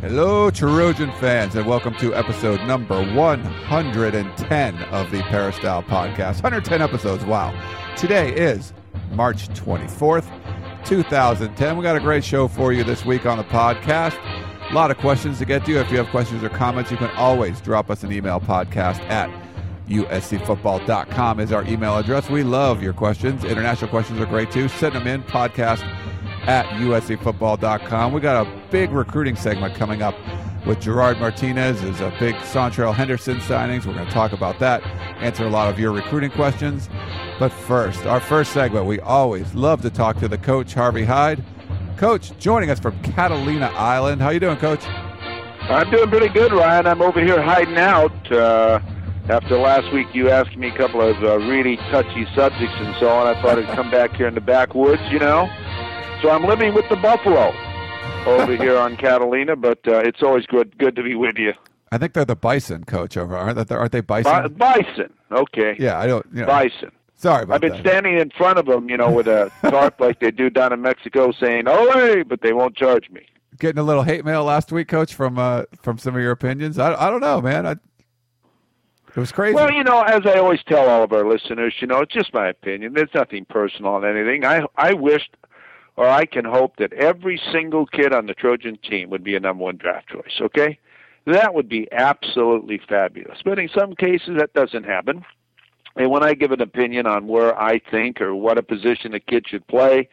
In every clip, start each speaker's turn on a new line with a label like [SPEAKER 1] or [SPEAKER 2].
[SPEAKER 1] Hello, Trojan fans, and welcome to episode number 110 of the Peristyle Podcast. 110 episodes, wow. Today is March 24th, 2010. We got a great show for you this week on the podcast. A lot of questions to get to. If you have questions or comments, you can always drop us an email podcast at uscfootball.com is our email address. We love your questions. International questions are great too. Send them in, podcast at uscfootball.com. We got a big recruiting segment coming up with Gerard Martinez. Is a big Seantrel Henderson signings. We're going to talk about that, answer a lot of your recruiting questions. But first, our first segment, we always love to talk to the coach, Harvey Hyde. Coach, joining us from Catalina Island. How you doing, Coach?
[SPEAKER 2] I'm doing pretty good, Ryan. I'm over here hiding out. Uh, after last week, you asked me a couple of uh, really touchy subjects and so on. I thought I'd come back here in the backwoods, you know. So I'm living with the buffalo over here on Catalina, but uh, it's always good good to be with you.
[SPEAKER 1] I think they're the bison, Coach. Over aren't they? Aren't they bison?
[SPEAKER 2] bison. Okay.
[SPEAKER 1] Yeah, I don't. You know,
[SPEAKER 2] bison.
[SPEAKER 1] Sorry about
[SPEAKER 2] I've been
[SPEAKER 1] that.
[SPEAKER 2] standing in front of them, you know, with a tarp like they do down in Mexico, saying "Ole," but they won't charge me.
[SPEAKER 1] Getting a little hate mail last week, Coach, from uh, from some of your opinions. I, I don't know, man. I, it was crazy.
[SPEAKER 2] Well, you know, as I always tell all of our listeners, you know, it's just my opinion. There's nothing personal on anything. I I wished or I can hope that every single kid on the Trojan team would be a number one draft choice, okay? That would be absolutely fabulous. But in some cases, that doesn't happen. And when I give an opinion on where I think or what a position a kid should play,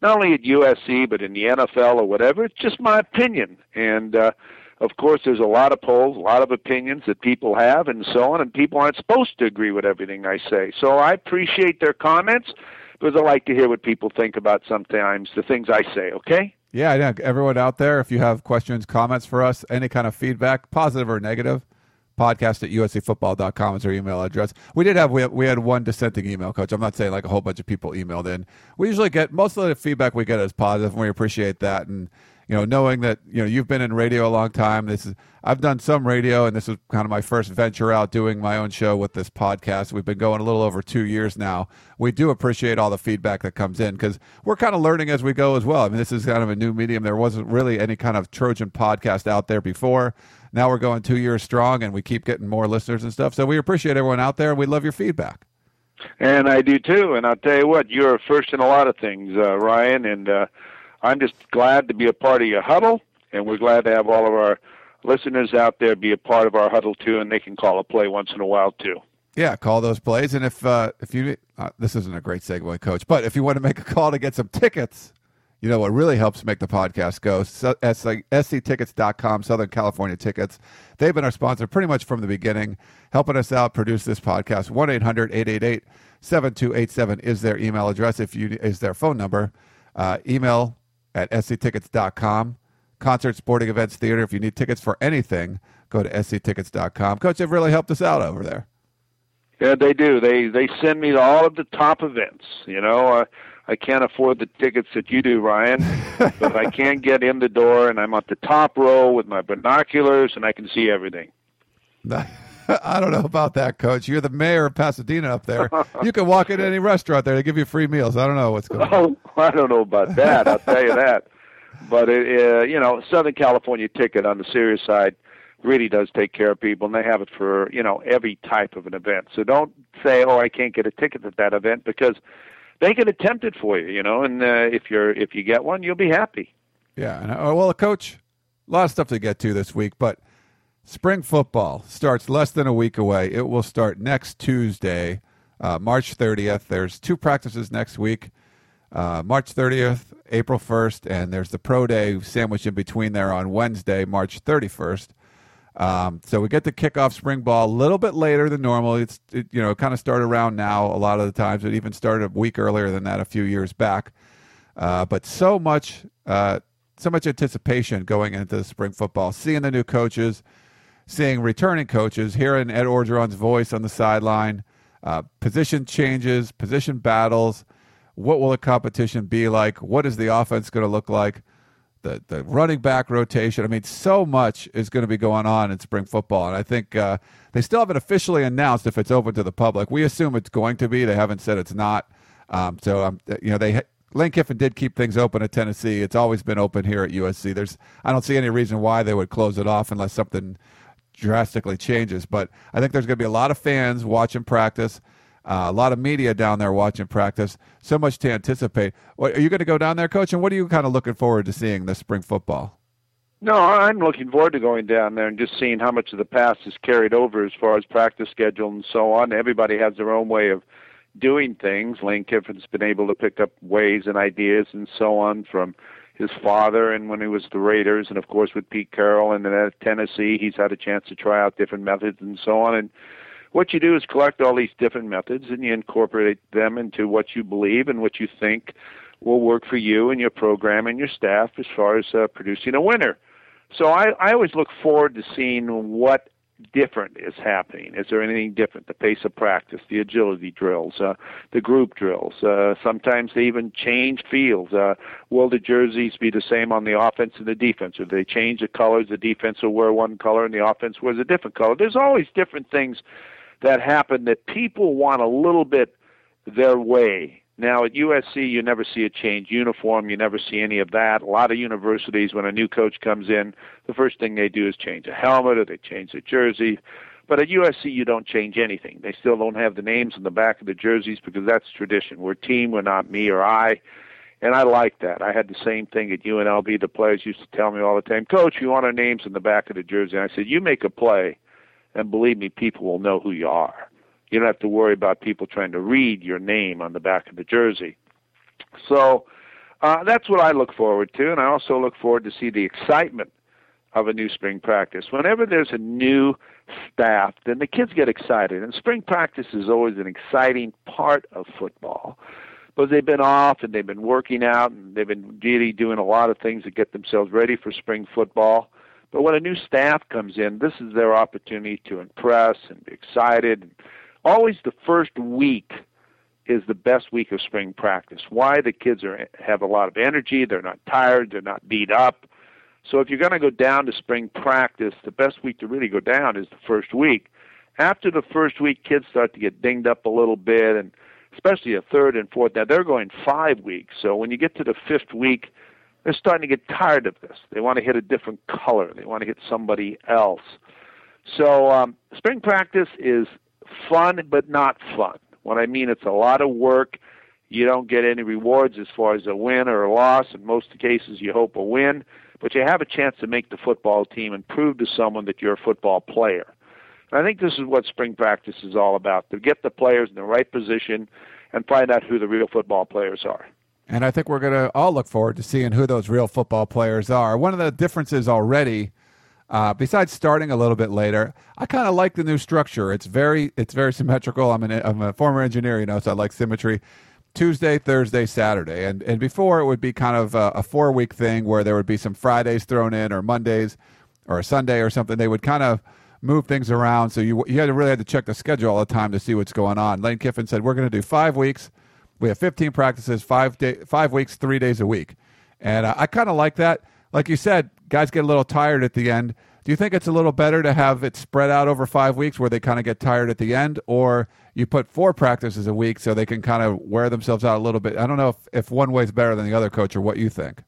[SPEAKER 2] not only at USC, but in the NFL or whatever, it's just my opinion. And, uh, of course, there's a lot of polls, a lot of opinions that people have, and so on, and people aren't supposed to agree with everything I say. So I appreciate their comments because I like to hear what people think about sometimes the things I say, okay?
[SPEAKER 1] Yeah. Everyone out there, if you have questions, comments for us, any kind of feedback, positive or negative, podcast at uscfootball.com is our email address. We did have we, we had one dissenting email, coach. I'm not saying like a whole bunch of people emailed in. We usually get most of the feedback we get is positive, and we appreciate that. And you know, knowing that you know you've been in radio a long time. This is I've done some radio, and this is kind of my first venture out doing my own show with this podcast. We've been going a little over two years now. We do appreciate all the feedback that comes in because we're kind of learning as we go as well. I mean, this is kind of a new medium. There wasn't really any kind of Trojan podcast out there before. Now we're going two years strong, and we keep getting more listeners and stuff. So we appreciate everyone out there, and we love your feedback.
[SPEAKER 2] And I do too. And I'll tell you what, you're first in a lot of things, uh, Ryan. And uh, I'm just glad to be a part of your huddle, and we're glad to have all of our listeners out there be a part of our huddle too, and they can call a play once in a while too.
[SPEAKER 1] Yeah, call those plays, and if uh, if you uh, this isn't a great segue, Coach, but if you want to make a call to get some tickets, you know what really helps make the podcast go. So, sctickets.com, Southern California Tickets. They've been our sponsor pretty much from the beginning, helping us out produce this podcast. One 7287 is their email address. If you is their phone number, uh, email at sctickets.com. Concert, sporting events, theater. If you need tickets for anything, go to sctickets.com. Coach, they've really helped us out over there.
[SPEAKER 2] Yeah, they do. They they send me to all of the top events. You know, I I can't afford the tickets that you do, Ryan, but I can get in the door, and I'm at the top row with my binoculars, and I can see everything.
[SPEAKER 1] I don't know about that, Coach. You're the mayor of Pasadena up there. You can walk into any restaurant there; they give you free meals. I don't know what's going on.
[SPEAKER 2] Oh, I don't know about that. I'll tell you that. But it, uh, you know, Southern California ticket on the serious side really does take care of people, and they have it for you know every type of an event. So don't say, "Oh, I can't get a ticket at that event," because they can attempt it for you. You know, and uh, if you're if you get one, you'll be happy.
[SPEAKER 1] Yeah. And, uh, well, Coach, a lot of stuff to get to this week, but spring football starts less than a week away. It will start next Tuesday, uh, March 30th. There's two practices next week. Uh, March 30th, April 1st, and there's the pro day sandwiched in between there on Wednesday, March 31st. Um, so we get to kick off spring ball a little bit later than normal. It's it, you know kind of started around now a lot of the times. It even started a week earlier than that a few years back. Uh, but so much uh, so much anticipation going into the spring football, seeing the new coaches, seeing returning coaches, hearing Ed Orgeron's voice on the sideline, uh, position changes, position battles. What will the competition be like? What is the offense going to look like? The the running back rotation. I mean, so much is going to be going on in spring football, and I think uh, they still haven't officially announced if it's open to the public. We assume it's going to be. They haven't said it's not. Um, so um, you know they Lane Kiffin did keep things open at Tennessee. It's always been open here at USC. There's I don't see any reason why they would close it off unless something drastically changes. But I think there's going to be a lot of fans watching practice, uh, a lot of media down there watching practice. So much to anticipate. What, are you going to go down there, coach? And what are you kind of looking forward to seeing this spring football?
[SPEAKER 2] No, I'm looking forward to going down there and just seeing how much of the past is carried over as far as practice schedule and so on. Everybody has their own way of doing things. Lane Kiffin's been able to pick up ways and ideas and so on from his father and when he was the Raiders and of course with Pete Carroll and then at Tennessee he's had a chance to try out different methods and so on and what you do is collect all these different methods and you incorporate them into what you believe and what you think will work for you and your program and your staff as far as uh, producing a winner. So I, I always look forward to seeing what different is happening? Is there anything different? The pace of practice, the agility drills, uh, the group drills. Uh, sometimes they even change fields. Uh, will the jerseys be the same on the offense and the defense? Or they change the colors? The defense will wear one color and the offense wears a different color. There's always different things that happen that people want a little bit their way now at USC, you never see a change uniform. You never see any of that. A lot of universities, when a new coach comes in, the first thing they do is change a helmet or they change a jersey. But at USC, you don't change anything. They still don't have the names on the back of the jerseys because that's tradition. We're team. We're not me or I. And I like that. I had the same thing at UNLV. The players used to tell me all the time, Coach, you want our names on the back of the jersey. And I said, You make a play, and believe me, people will know who you are. You don't have to worry about people trying to read your name on the back of the jersey. So uh, that's what I look forward to, and I also look forward to see the excitement of a new spring practice. Whenever there's a new staff, then the kids get excited, and spring practice is always an exciting part of football. Because they've been off and they've been working out and they've been really doing a lot of things to get themselves ready for spring football. But when a new staff comes in, this is their opportunity to impress and be excited and always the first week is the best week of spring practice. Why? The kids are have a lot of energy, they're not tired, they're not beat up. So if you're going to go down to spring practice, the best week to really go down is the first week. After the first week, kids start to get dinged up a little bit, and especially a third and fourth. Now they're going five weeks, so when you get to the fifth week, they're starting to get tired of this. They want to hit a different color. They want to hit somebody else. So um, spring practice is fun but not fun. What I mean, it's a lot of work. You don't get any rewards as far as a win or a loss. In most cases, you hope a win, but you have a chance to make the football team and prove to someone that you're a football player. And I think this is what spring practice is all about to get the players in the right position and find out who the real football players are.
[SPEAKER 1] And I think we're going to all look forward to seeing who those real football players are. One of the differences already uh, besides starting a little bit later, I kind of like the new structure. It's very it's very symmetrical. I'm an I'm a former engineer, you know, so I like symmetry. Tuesday, Thursday, Saturday, and and before it would be kind of a, a four week thing where there would be some Fridays thrown in or Mondays or a Sunday or something. They would kind of move things around, so you you had to really had to check the schedule all the time to see what's going on. Lane Kiffin said we're going to do five weeks. We have 15 practices, five day, five weeks, three days a week, and uh, I kind of like that. Like you said, guys get a little tired at the end. Do you think it's a little better to have it spread out over five weeks where they kind of get tired at the end, or you put four practices a week so they can kind of wear themselves out a little bit? I don't know if, if one way is better than the other, coach, or what you think.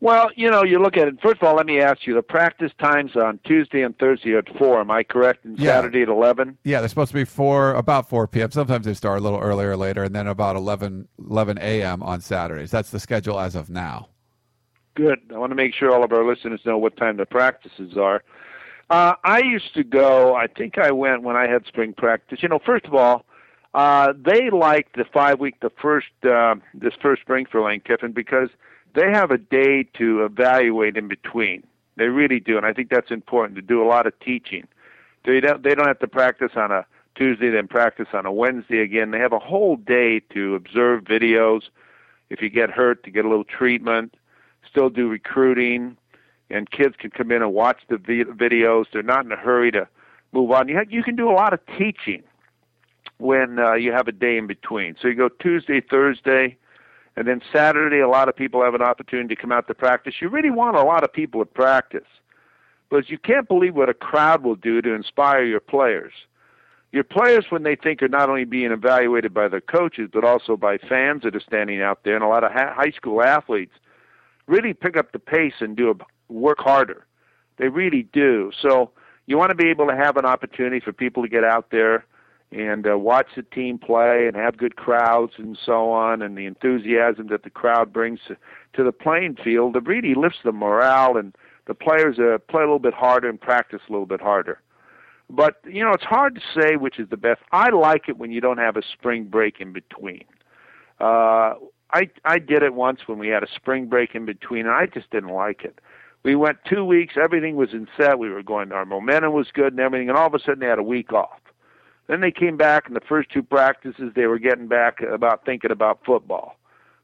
[SPEAKER 2] Well, you know, you look at it. First of all, let me ask you: the practice times on Tuesday and Thursday at four. Am I correct? And yeah. Saturday at eleven.
[SPEAKER 1] Yeah, they're supposed to be four, about four p.m. Sometimes they start a little earlier, or later, and then about 11, 11 a.m. on Saturdays. That's the schedule as of now.
[SPEAKER 2] Good. I want to make sure all of our listeners know what time the practices are. Uh, I used to go. I think I went when I had spring practice. You know, first of all, uh, they like the five week, the first uh, this first spring for Lane Kiffin because they have a day to evaluate in between. They really do, and I think that's important to do a lot of teaching. They don't they don't have to practice on a Tuesday, then practice on a Wednesday again. They have a whole day to observe videos. If you get hurt, to get a little treatment still do recruiting, and kids can come in and watch the videos. They're not in a hurry to move on. You have, you can do a lot of teaching when uh, you have a day in between. So you go Tuesday, Thursday, and then Saturday. A lot of people have an opportunity to come out to practice. You really want a lot of people at practice, because you can't believe what a crowd will do to inspire your players. Your players, when they think are not only being evaluated by their coaches, but also by fans that are standing out there, and a lot of high school athletes, really pick up the pace and do a, work harder. They really do. So you want to be able to have an opportunity for people to get out there and uh, watch the team play and have good crowds and so on, and the enthusiasm that the crowd brings to, to the playing field. It really lifts the morale, and the players uh, play a little bit harder and practice a little bit harder. But you know, it's hard to say which is the best. I like it when you don't have a spring break in between. Uh, I I did it once when we had a spring break in between, and I just didn't like it. We went two weeks, everything was in set. We were going, our momentum was good and everything, and all of a sudden they had a week off. Then they came back, and the first two practices they were getting back about thinking about football.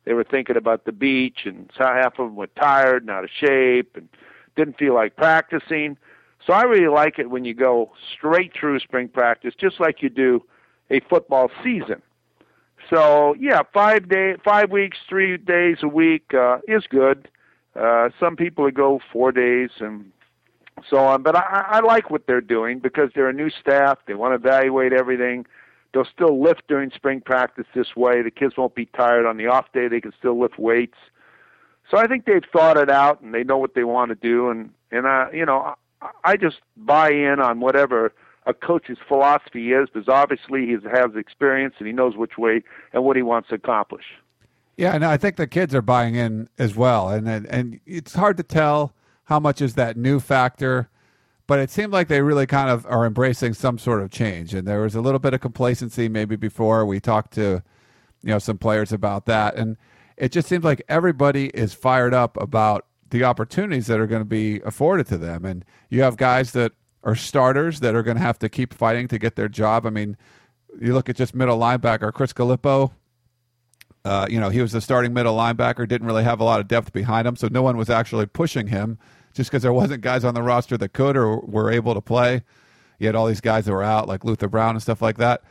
[SPEAKER 2] They were thinking about the beach, and half of them were tired and out of shape, and didn't feel like practicing. So I really like it when you go straight through spring practice, just like you do a football season. So yeah, five day, five weeks, three days a week uh, is good. Uh, some people go four days and so on, but I, I like what they're doing because they're a new staff. They want to evaluate everything. They'll still lift during spring practice this way. The kids won't be tired on the off day. They can still lift weights. So I think they've thought it out and they know what they want to do. And and uh, you know, I, I just buy in on whatever a coach's philosophy is because obviously he has experience and he knows which way and what he wants to accomplish.
[SPEAKER 1] Yeah, and I think the kids are buying in as well, and and, and it's hard to tell how much is that new factor, but it seemed like they really kind of are embracing some sort of change, and there was a little bit of complacency maybe before we talked to, you know, some players about that, and it just seems like everybody is fired up about the opportunities that are going to be afforded to them, and you have guys that are starters that are going to have to keep fighting to get their job. I mean, you look at just middle linebacker Chris Galippo uh, you know, he was the starting middle linebacker, didn't really have a lot of depth behind him, so no one was actually pushing him just because there wasn't guys on the roster that could or were able to play. You had all these guys that were out, like Luther Brown and stuff like that.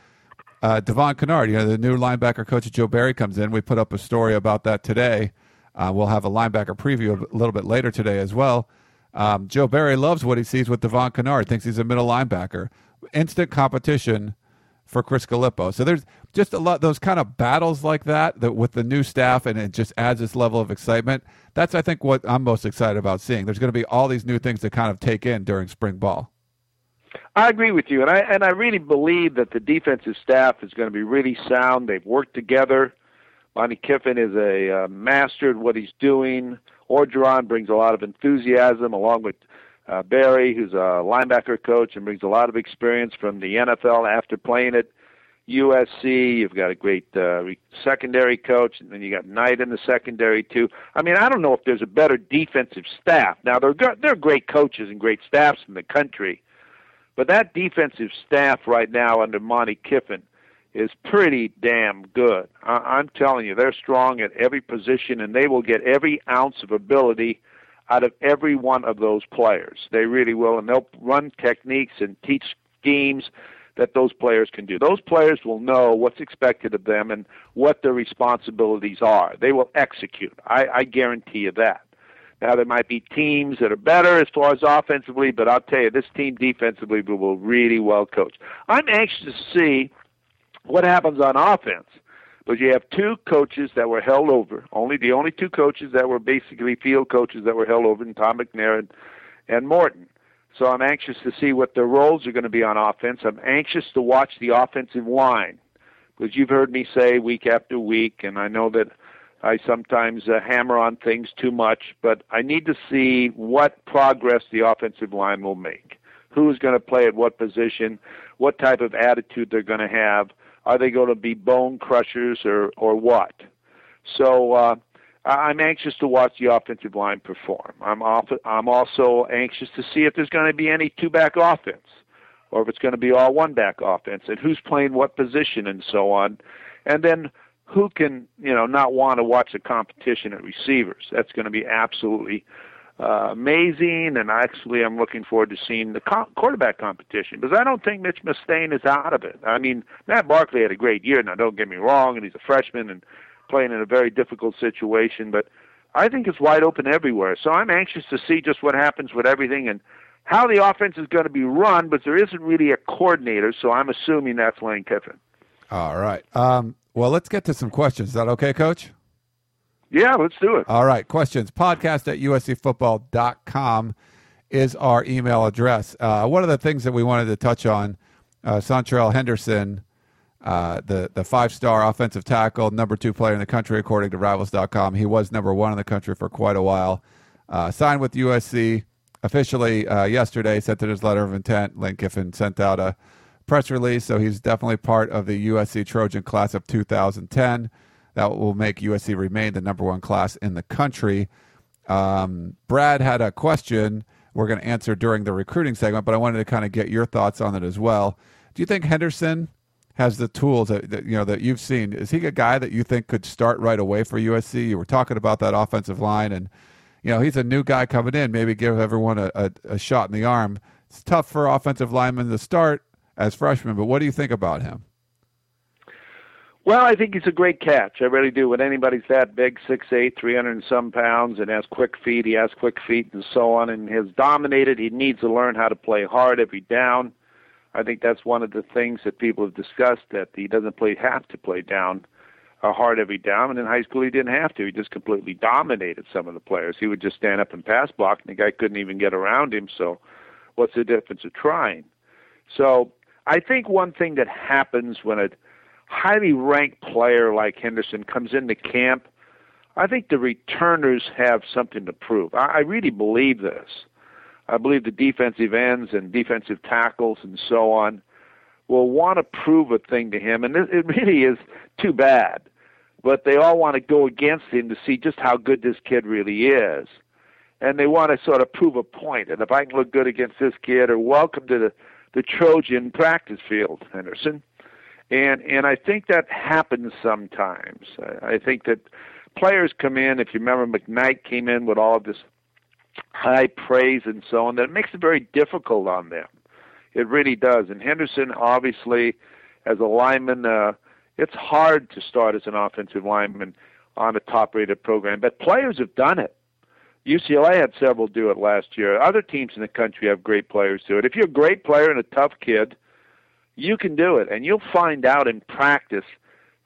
[SPEAKER 1] Uh, Devon Kennard, you know, the new linebacker coach Joe Barry comes in. We put up a story about that today. Uh, we'll have a linebacker preview a little bit later today as well. Um, Joe Barry loves what he sees with Devon Kennard, thinks he's a middle linebacker. Instant competition for Chris Galippo. So there's just a lot those kind of battles like that that with the new staff and it just adds this level of excitement. That's I think what I'm most excited about seeing. There's going to be all these new things to kind of take in during spring ball.
[SPEAKER 2] I agree with you, and I and I really believe that the defensive staff is going to be really sound. They've worked together. Monte Kiffin is a uh, master at what he's doing. Orgeron brings a lot of enthusiasm, along with uh, Barry, who's a linebacker coach and brings a lot of experience from the NFL after playing at USC. You've got a great uh, secondary coach, and then you got Knight in the secondary too. I mean, I don't know if there's a better defensive staff. Now they're they're great coaches and great staffs in the country, but that defensive staff right now under Monte Kiffin is pretty damn good. I- I'm telling you, they're strong at every position, and they will get every ounce of ability out of every one of those players. They really will, and they'll run techniques and teach schemes that those players can do. Those players will know what's expected of them and what their responsibilities are. They will execute. I, I guarantee you that. Now there might be teams that are better as far as offensively, but I'll tell you, this team defensively will really well coach. I'm anxious to see what happens on offense but you have two coaches that were held over. Only the only two coaches that were basically field coaches that were held over, and Tom McNair and, and Morton. So I'm anxious to see what their roles are going to be on offense. I'm anxious to watch the offensive line because you've heard me say week after week, and I know that I sometimes uh, hammer on things too much, but I need to see what progress the offensive line will make. Who's going to play at what position? What type of attitude they're going to have? Are they going to be bone crushers or or what? So uh, I'm anxious to watch the offensive line perform. I'm off, I'm also anxious to see if there's going to be any two back offense, or if it's going to be all one back offense, and who's playing what position and so on. And then who can you know not want to watch the competition at receivers? That's going to be absolutely uh, amazing. And actually, I'm looking forward to seeing the co- quarterback competition because I don't think Mitch Mustain is out of it. I mean, Matt Barkley had a great year. Now, don't get me wrong, and he's a freshman and playing in a very difficult situation, but I think it's wide open everywhere. So I'm anxious to see just what happens with everything and how the offense is going to be run, but there isn't really a coordinator, so I'm assuming that's Lane Kiffin.
[SPEAKER 1] All right. Um, well, let's get to some questions. Is that okay, Coach?
[SPEAKER 2] Yeah, let's do it.
[SPEAKER 1] All right. Questions. Podcast at uscfootball.com is our email address. Uh, one of the things that we wanted to touch on, uh, Seantrel Henderson, uh, the, the five star offensive tackle, number two player in the country, according to Rivals.com. He was number one in the country for quite a while. Uh, signed with USC officially uh, yesterday, sent in his letter of intent. Lane Kiffin sent out a press release, so he's definitely part of the USC Trojan class of 2010. That will make USC remain the number one class in the country. Um, Brad had a question we're going to answer during the recruiting segment, but I wanted to kind of get your thoughts on it as well. Do you think Henderson has the tools that, that, you know that you've seen? Is he a guy that you think could start right away for USC? You were talking about that offensive line, and you know he's a new guy coming in. Maybe give everyone a, a, a shot in the arm. It's tough for offensive linemen to start as freshmen, but what do you think about him?
[SPEAKER 2] Well, I think he's a great catch. I really do. When anybody's that big, six eight, three hundred and some pounds, and has quick feet, he has quick feet and so on, and has dominated. He needs to learn how to play hard every down. I think that's one of the things that people have discussed that he doesn't play have to play down uh, hard every down. And in high school, he didn't have to. He just completely dominated some of the players. He would just stand up and pass block, and the guy couldn't even get around him. So, what's the difference of trying? So, I think one thing that happens when a highly ranked player like Henderson comes into camp, I think the returners have something to prove. I, I really believe this. I believe the defensive ends and defensive tackles and so on will want to prove a thing to him, and it, it really is too bad. But they all want to go against him to see just how good this kid really is, and they want to sort of prove a point. And if I can look good against this kid, or welcome to the the Trojan practice field, Henderson and and I think that happens sometimes. I, I think that players come in. If you remember, McKnight came in with all of this high praise and so on. That makes it very difficult on them. It really does. And Henderson, obviously, as a lineman, uh, it's hard to start as an offensive lineman on a top-rated program. But players have done it. UCLA had several do it last year. Other teams in the country have great players do it. If you're a great player and a tough kid, you can do it, and you'll find out in practice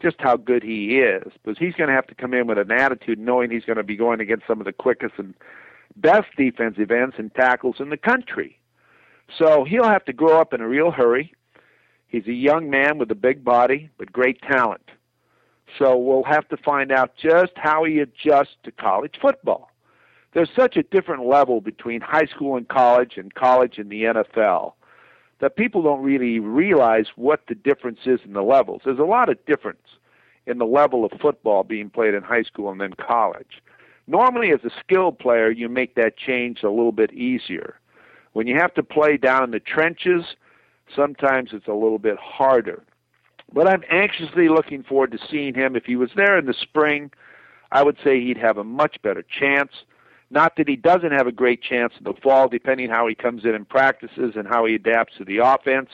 [SPEAKER 2] just how good he is because he's going to have to come in with an attitude knowing he's going to be going against some of the quickest and best defensive ends and tackles in the country. So he'll have to grow up in a real hurry. He's a young man with a big body but great talent. So we'll have to find out just how he adjusts to college football. There's such a different level between high school and college and college and the NFL that people don't really realize what the difference is in the levels. There's a lot of difference in the level of football being played in high school and then college. Normally, as a skilled player, you make that change a little bit easier. When you have to play down in the trenches, sometimes it's a little bit harder. But I'm anxiously looking forward to seeing him. If he was there in the spring, I would say he'd have a much better chance. Not that he doesn't have a great chance in the fall, depending how he comes in and practices and how he adapts to the offense.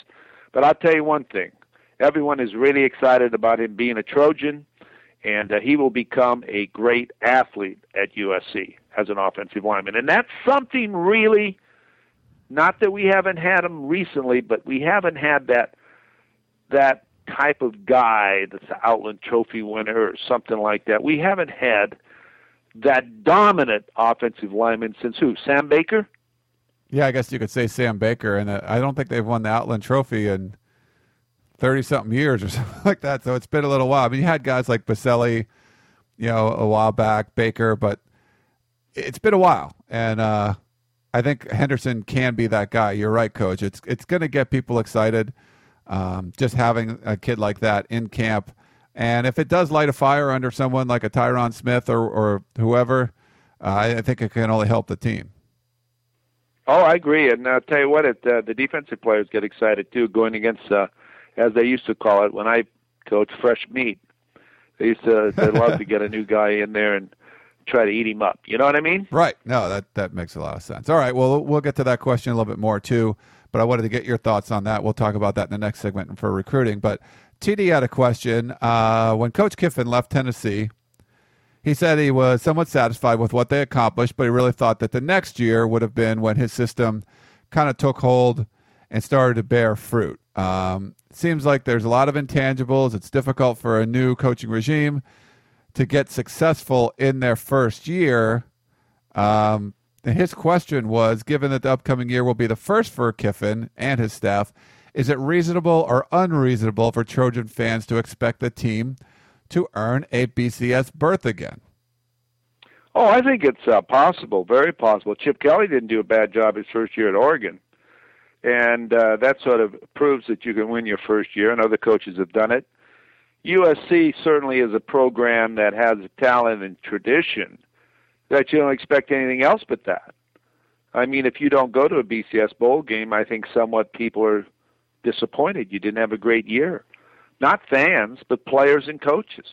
[SPEAKER 2] But I'll tell you one thing: everyone is really excited about him being a Trojan, and uh, he will become a great athlete at USC as an offensive lineman. And that's something really, not that we haven't had him recently, but we haven't had that that type of guy that's an Outland Trophy winner or something like that. We haven't had that dominant offensive lineman since who? Sam Baker?
[SPEAKER 1] Yeah, I guess you could say Sam Baker, and uh, I don't think they've won the Outland Trophy in thirty something years or something like that. So it's been a little while. I mean, you had guys like Boselli, you know, a while back, Baker, but it's been a while, and uh, I think Henderson can be that guy. You're right, Coach. It's it's going to get people excited. Um, just having a kid like that in camp and if it does light a fire under someone like a Tyron Smith or, or whoever, uh, I think it can only help the team.
[SPEAKER 2] Oh, I agree. And I'll tell you what, it, uh, the defensive players get excited too, going against, uh, as they used to call it when I coached fresh meat. They used to they love to get a new guy in there and try to eat him up. You know what I mean?
[SPEAKER 1] Right. No, that that makes a lot of sense. All right. Well, we'll get to that question a little bit more too, but I wanted to get your thoughts on that. We'll talk about that in the next segment for recruiting. But TD had a question. Uh, when Coach Kiffin left Tennessee, he said he was somewhat satisfied with what they accomplished, but he really thought that the next year would have been when his system kind of took hold and started to bear fruit. Um, seems like there's a lot of intangibles. It's difficult for a new coaching regime to get successful in their first year. Um, his question was given that the upcoming year will be the first for Kiffin and his staff, is it reasonable or unreasonable for Trojan fans to expect the team to earn a BCS berth again?
[SPEAKER 2] Oh, I think it's uh, possible, very possible. Chip Kelly didn't do a bad job his first year at Oregon. And uh, that sort of proves that you can win your first year, and other coaches have done it. USC certainly is a program that has talent and tradition that you don't expect anything else but that. I mean, if you don't go to a BCS bowl game, I think somewhat people are disappointed. You didn't have a great year. Not fans, but players and coaches.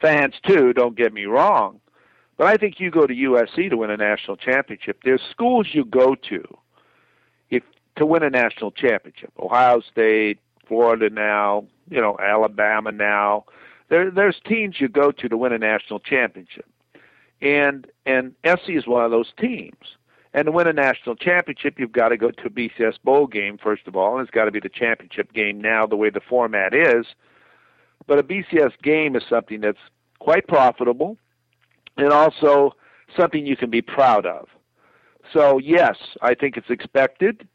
[SPEAKER 2] Fans, too, don't get me wrong. But I think you go to USC to win a national championship. There's schools you go to if to win a national championship. Ohio State, Florida now, you know, Alabama now. There there's teams you go to to win a national championship. And and SC is one of those teams. And to win a national championship, you've got to go to a BCS bowl game first of all, and it's got to be the championship game now, the way the format is. But a BCS game is something that's quite profitable, and also something you can be proud of. So yes, I think it's expected.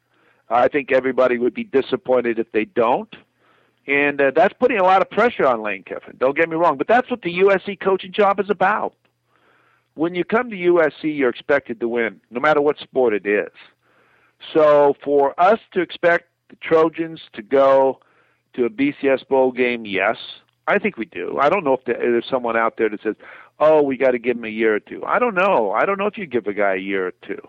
[SPEAKER 2] I think everybody would be disappointed if they don't. And uh, that's putting a lot of pressure on Lane Kiffin. Don't get me wrong, but that's what the USC coaching job is about when you come to USC, you're expected to win, no matter what sport it is. So for us to expect the Trojans to go to a BCS bowl game, yes, I think we do. I don't know if there's someone out there that says, "Oh, we got to give him a year or two. I don't know. I don't know if you give a guy a year or two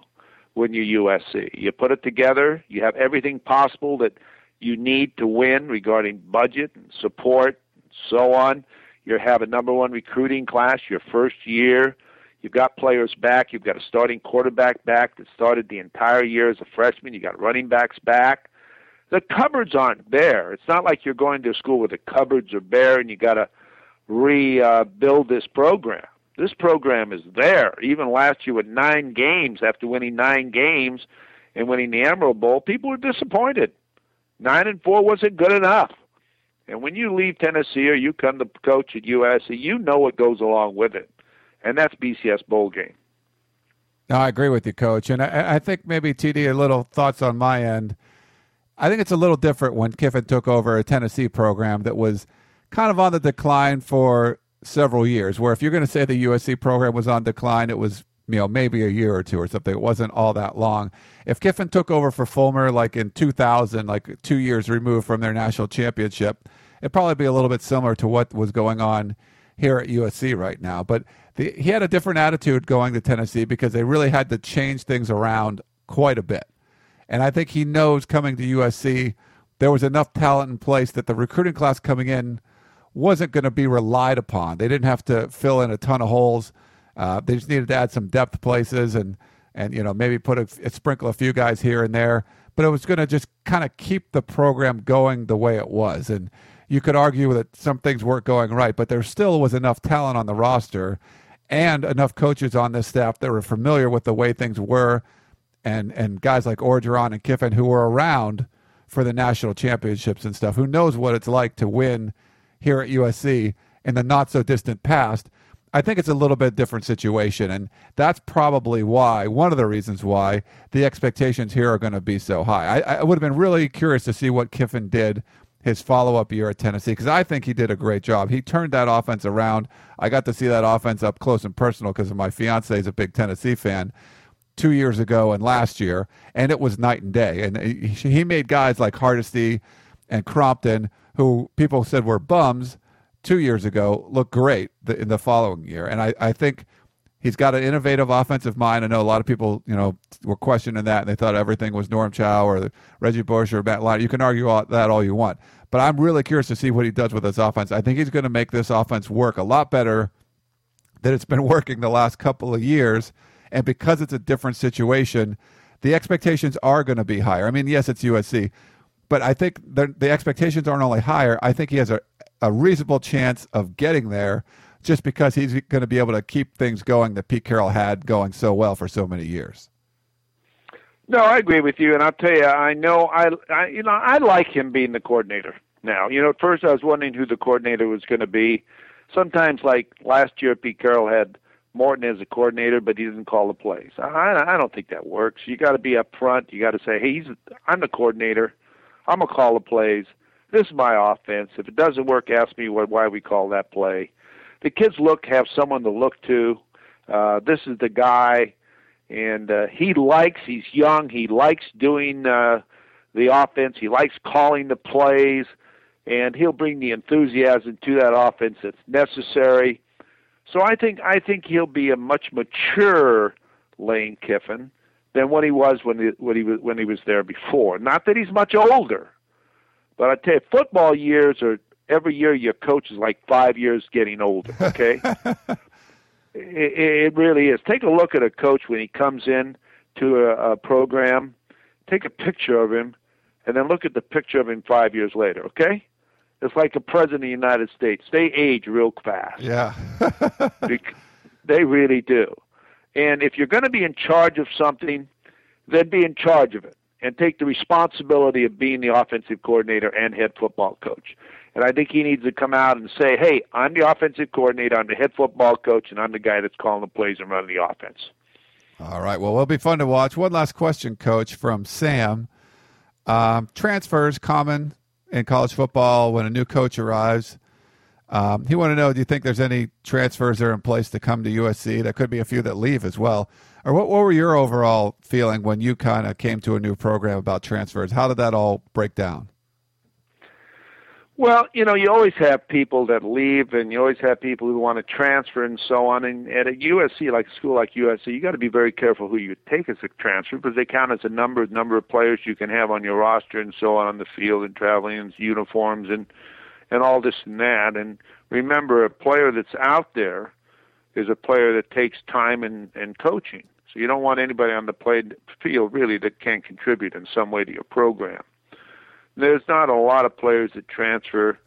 [SPEAKER 2] when you're USC. You put it together. You have everything possible that you need to win regarding budget and support, and so on. You have a number one recruiting class your first year. You've got players back. You've got a starting quarterback back that started the entire year as a freshman. You got running backs back. The cupboards aren't bare. It's not like you're going to school where the cupboards are bare and you got to rebuild this program. This program is there. Even last year with nine games, after winning nine games and winning the Emerald Bowl, people were disappointed. Nine and four wasn't good enough. And when you leave Tennessee or you come to coach at USC, you know what goes along with it and that's BCS bowl game.
[SPEAKER 1] No, I agree with you, Coach, and I, I think maybe TD a little thoughts on my end. I think it's a little different when Kiffin took over a Tennessee program that was kind of on the decline for several years. Where if you're going to say the USC program was on decline, it was you know maybe a year or two or something. It wasn't all that long. If Kiffin took over for Fulmer like in 2000, like two years removed from their national championship, it'd probably be a little bit similar to what was going on here at USC right now. But the, he had a different attitude going to Tennessee because they really had to change things around quite a bit. And I think he knows coming to USC, there was enough talent in place that the recruiting class coming in wasn't going to be relied upon. They didn't have to fill in a ton of holes. Uh, they just needed to add some depth places and and you know maybe put a, a sprinkle a few guys here and there. But it was going to just kind of keep the program going the way it was. And you could argue that some things weren't going right, but there still was enough talent on the roster and enough coaches on this staff that were familiar with the way things were, and and guys like Orgeron and Kiffin who were around for the national championships and stuff, who knows what it's like to win here at USC in the not so distant past. I think it's a little bit different situation, and that's probably why one of the reasons why the expectations here are going to be so high. I, I would have been really curious to see what Kiffin did his follow up year at Tennessee because I think he did a great job. He turned that offense around. I got to see that offense up close and personal because my fiance is a big Tennessee fan two years ago and last year, and it was night and day. And he made guys like Hardesty and Crompton, who people said were bums two years ago, look great in the following year. And I, I think He's got an innovative offensive mind. I know a lot of people, you know, were questioning that and they thought everything was Norm Chow or Reggie Bush or Matt Leinart. You can argue all, that all you want, but I'm really curious to see what he does with this offense. I think he's going to make this offense work a lot better than it's been working the last couple of years. And because it's a different situation, the expectations are going to be higher. I mean, yes, it's USC, but I think the, the expectations aren't only higher. I think he has a, a reasonable chance of getting there just because he's going to be able to keep things going that Pete Carroll had going so well for so many years.
[SPEAKER 2] No, I agree with you, and I'll tell you, I know I, I you know, I like him being the coordinator now. You know, at first I was wondering who the coordinator was going to be. Sometimes, like last year, Pete Carroll had Morton as a coordinator, but he didn't call the plays. I, I don't think that works. You got to be up front. You got to say, "Hey, he's I'm the coordinator. I'm gonna call the plays. This is my offense. If it doesn't work, ask me what, why we call that play." The kids look have someone to look to. Uh, this is the guy, and uh, he likes. He's young. He likes doing uh, the offense. He likes calling the plays, and he'll bring the enthusiasm to that offense that's necessary. So I think I think he'll be a much mature Lane Kiffin than what he was when he, when he was when he was there before. Not that he's much older, but I tell you, football years are every year your coach is like five years getting older. Okay, it, it really is. Take a look at a coach when he comes in to a, a program. Take a picture of him, and then look at the picture of him five years later. Okay, it's like a president of the United States. They age real fast.
[SPEAKER 1] Yeah,
[SPEAKER 2] they really do. And if you're going to be in charge of something, then be in charge of it and take the responsibility of being the offensive coordinator and head football coach. And I think he needs to come out and say, hey, I'm the offensive coordinator, I'm the head football coach, and I'm the guy that's calling the plays and running the offense.
[SPEAKER 1] All right. Well, it'll be fun to watch. One last question, Coach, from Sam. Um, transfers common in college football when a new coach arrives. Um, he wanted to know: Do you think there's any transfers that are in place to come to USC? There could be a few that leave as well. Or what, what were your overall feeling when you kind of came to a new program about transfers? How did that all break down?
[SPEAKER 2] Well, you know, you always have people that leave, and you always have people who want to transfer and so on. And at a USC, like a school like USC, you got to be very careful who you take as a transfer because they count as a number number of players you can have on your roster and so on on the field and traveling and uniforms and and all this and that. And remember, a player that's out there is a player that takes time and and coaching. So you don't want anybody on the play field really that can't contribute in some way to your program there's not a lot of players that transfer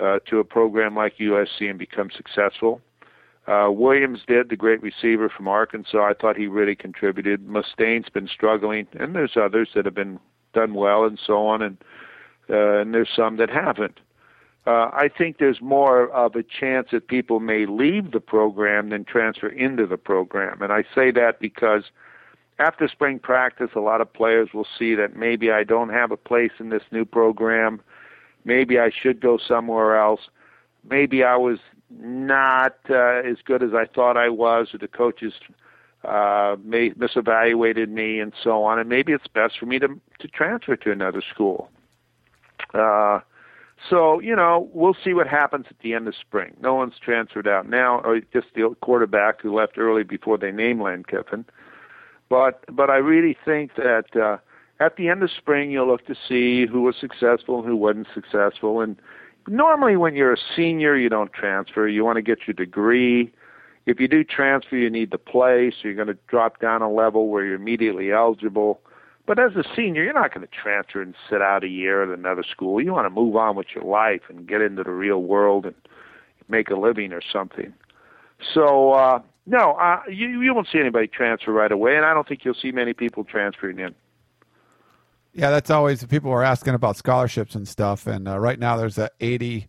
[SPEAKER 2] uh, to a program like USC and become successful. Uh, Williams did, the great receiver from Arkansas. I thought he really contributed. Mustain's been struggling, and there's others that have been done well and so on, and uh, and there's some that haven't. Uh, I think there's more of a chance that people may leave the program than transfer into the program, and I say that because after spring practice, a lot of players will see that maybe I don't have a place in this new program. Maybe I should go somewhere else. Maybe I was not uh, as good as I thought I was, or the coaches uh, may misevaluated me, and so on. And maybe it's best for me to to transfer to another school. Uh, so you know, we'll see what happens at the end of spring. No one's transferred out now, or just the quarterback who left early before they named Lane Kiffin. But but I really think that uh, at the end of spring you'll look to see who was successful and who wasn't successful. And normally when you're a senior you don't transfer. You want to get your degree. If you do transfer, you need to play, so you're going to drop down a level where you're immediately eligible. But as a senior, you're not going to transfer and sit out a year at another school. You want to move on with your life and get into the real world and make a living or something. So uh, no, uh, you you won't see anybody transfer right away, and I don't think you'll see many people transferring in.
[SPEAKER 1] Yeah, that's always people are asking about scholarships and stuff, and uh, right now there's a 80.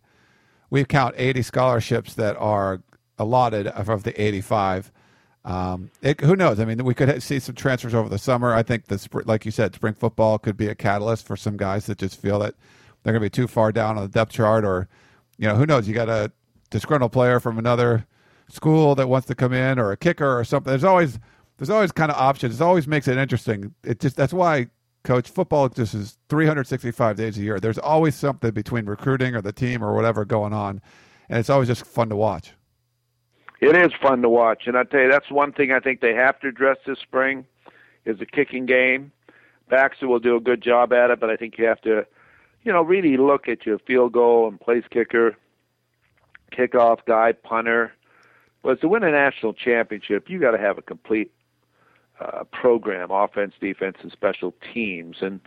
[SPEAKER 1] We count 80 scholarships that are allotted of the 85. Um, it, who knows? I mean, we could see some transfers over the summer. I think the like you said, spring football could be a catalyst for some guys that just feel that they're going to be too far down on the depth chart, or you know, who knows? You got a disgruntled player from another school that wants to come in or a kicker or something. There's always there's always kind of options. It always makes it interesting. It just that's why coach football just is 365 days a year. There's always something between recruiting or the team or whatever going on, and it's always just fun to watch.
[SPEAKER 2] It is fun to watch, and I tell you, that's one thing I think they have to address this spring is the kicking game. Baxter will do a good job at it, but I think you have to, you know, really look at your field goal and place kicker, kickoff guy, punter. But to win a national championship, you got to have a complete uh, program, offense, defense, and special teams. And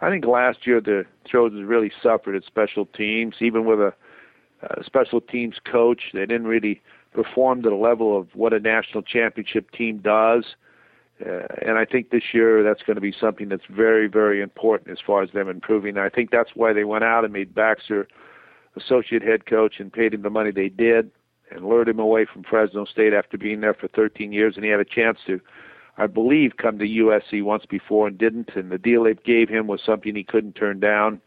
[SPEAKER 2] I think last year the Trojans really suffered at special teams, even with a, a special teams coach. They didn't really perform to the level of what a national championship team does. Uh, and I think this year that's going to be something that's very, very important as far as them improving. I think that's why they went out and made Baxter associate head coach and paid him the money they did and lured him away from Fresno State after being there for 13 years. And he had a chance to, I believe, come to USC once before and didn't. And the deal they gave him was something he couldn't turn down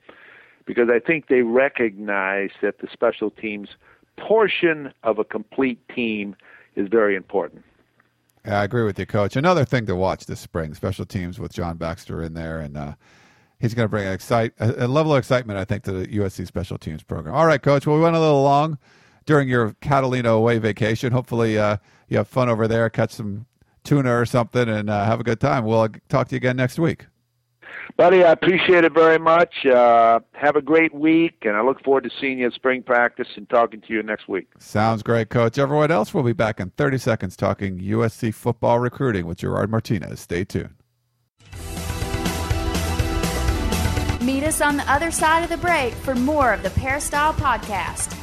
[SPEAKER 2] because I think they recognize that the special teams portion of a complete team is very important.
[SPEAKER 1] Yeah, I agree with you, Coach. Another thing to watch this spring: special teams with John Baxter in there, and uh, he's going to bring excite a, level of excitement, I think, to the USC special teams program. All right, Coach. Well, we went a little long during your Catalina away vacation. Hopefully, uh, you have fun over there, catch some tuna or something, and uh, have a good time. We'll talk to you again next week.
[SPEAKER 2] Buddy, I appreciate it very much. Uh, have a great week, and I look forward to seeing you at spring practice and talking to you next week.
[SPEAKER 1] Sounds great, Coach. Everyone else, we'll be back in 30 seconds talking USC football recruiting with Gerard Martinez. Stay tuned.
[SPEAKER 3] Meet us on the other side of the break for more of the Peristyle Podcast.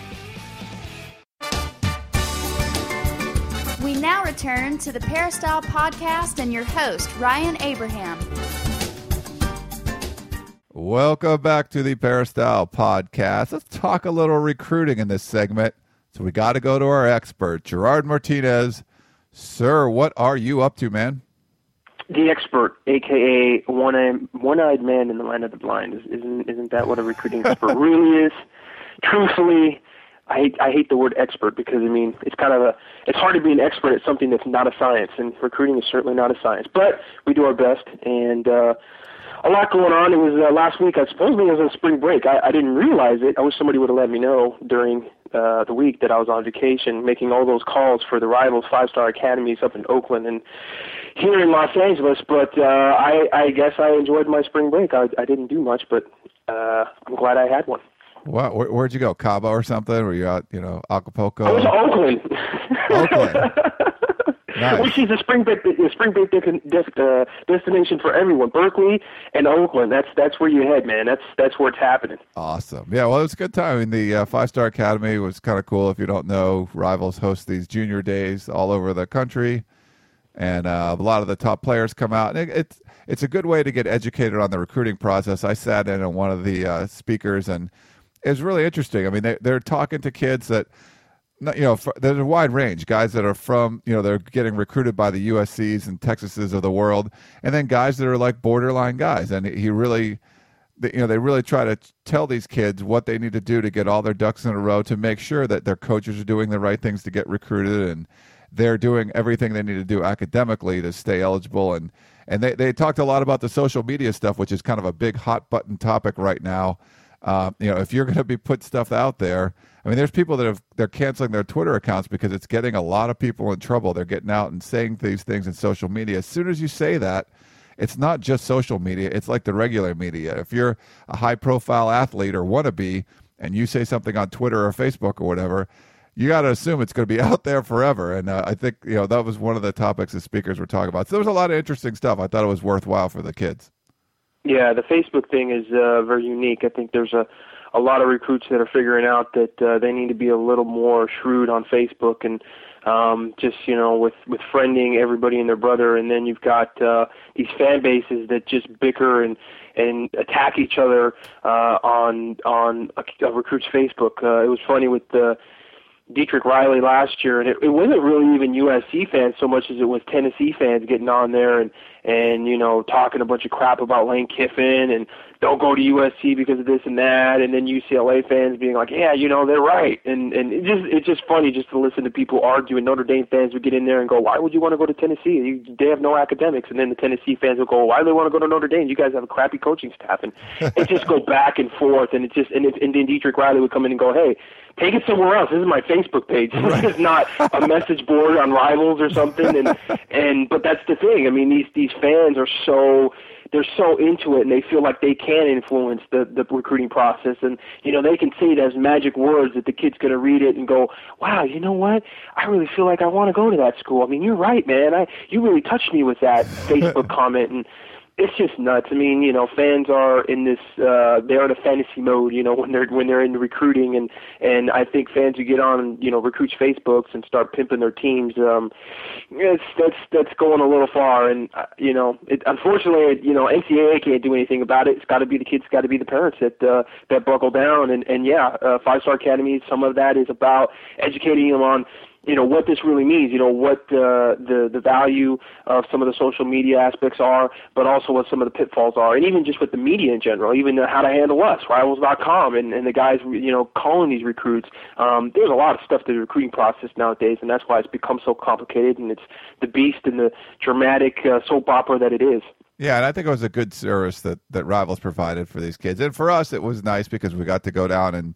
[SPEAKER 3] Now return to the Peristyle Podcast and your host, Ryan Abraham.
[SPEAKER 1] Welcome back to the Peristyle Podcast. Let's talk a little recruiting in this segment. So we got to go to our expert, Gerard Martinez. Sir, what are you up to, man?
[SPEAKER 4] The expert, aka one one-eyed man in the land of the blind, isn't isn't that what a recruiting expert really is? Truthfully, I hate I hate the word expert because I mean it's kind of a it's hard to be an expert at something that's not a science, and recruiting is certainly not a science. But we do our best, and uh, a lot going on. It was uh, last week. I supposedly it was on spring break. I, I didn't realize it. I wish somebody would have let me know during uh, the week that I was on vacation, making all those calls for the rivals five star academies up in Oakland and here in Los Angeles. But uh, I I guess I enjoyed my spring break. I I didn't do much, but uh, I'm glad I had one.
[SPEAKER 1] What? Where, would you go? Cabo or something? Were you out? You know, Acapulco?
[SPEAKER 4] I was Oakland.
[SPEAKER 1] Oakland. Nice.
[SPEAKER 4] Which is a spring break, a spring break uh, destination for everyone. Berkeley and Oakland. That's that's where you head, man. That's that's where it's happening.
[SPEAKER 1] Awesome. Yeah. Well, it was a good time. I mean, the uh, Five Star Academy was kind of cool. If you don't know, Rivals host these junior days all over the country, and uh, a lot of the top players come out. And it, it's it's a good way to get educated on the recruiting process. I sat in on one of the uh, speakers and is really interesting. I mean, they, they're talking to kids that, you know, there's a wide range. Guys that are from, you know, they're getting recruited by the USC's and Texases of the world, and then guys that are like borderline guys. And he really, you know, they really try to tell these kids what they need to do to get all their ducks in a row to make sure that their coaches are doing the right things to get recruited and they're doing everything they need to do academically to stay eligible and and they, they talked a lot about the social media stuff which is kind of a big hot button topic right now uh, you know, if you're going to be put stuff out there, I mean, there's people that have they're canceling their Twitter accounts because it's getting a lot of people in trouble. They're getting out and saying these things in social media. As soon as you say that, it's not just social media; it's like the regular media. If you're a high-profile athlete or wannabe, and you say something on Twitter or Facebook or whatever, you got to assume it's going to be out there forever. And uh, I think you know that was one of the topics the speakers were talking about. So there was a lot of interesting stuff. I thought it was worthwhile for the kids.
[SPEAKER 4] Yeah, the Facebook thing is uh, very unique. I think there's a a lot of recruits that are figuring out that uh, they need to be a little more shrewd on Facebook and um, just you know with with friending everybody and their brother, and then you've got uh, these fan bases that just bicker and and attack each other uh, on on a, a recruit's Facebook. Uh, it was funny with the Dietrich Riley last year, and it, it wasn't really even USC fans so much as it was Tennessee fans getting on there and and you know talking a bunch of crap about Lane Kiffin and don't go to USC because of this and that, and then UCLA fans being like, yeah, you know, they're right, and and it just it's just funny just to listen to people argue, and Notre Dame fans would get in there and go, why would you want to go to Tennessee? You, they have no academics, and then the Tennessee fans will go, why do they want to go to Notre Dame? You guys have a crappy coaching staff, and it just go back and forth, and it just and, it, and then Dietrich Riley would come in and go, hey, take it somewhere else. This is my Facebook page. This is not a message board on Rivals or something. And and but that's the thing. I mean, these these fans are so they're so into it and they feel like they can influence the the recruiting process and you know they can say it as magic words that the kid's going to read it and go wow you know what i really feel like i want to go to that school i mean you're right man i you really touched me with that facebook comment and it's just nuts. I mean, you know, fans are in this uh they're in a fantasy mode, you know, when they're when they're in recruiting and and I think fans who get on, you know, recruits Facebooks and start pimping their teams, um it's that's that's going a little far and uh, you know, it unfortunately, you know, NCAA can't do anything about it. It's got to be the kids, got to be the parents that uh that buckle down and and yeah, uh, Five Star academies, some of that is about educating them on you know what this really means, you know what uh, the the value of some of the social media aspects are, but also what some of the pitfalls are, and even just with the media in general, even how to handle us, Rivals.com, and and the guys you know calling these recruits. Um, there's a lot of stuff to the recruiting process nowadays, and that's why it's become so complicated, and it's the beast and the dramatic uh, soap opera that it is.
[SPEAKER 1] Yeah, and I think it was a good service that that Rivals provided for these kids, and for us, it was nice because we got to go down and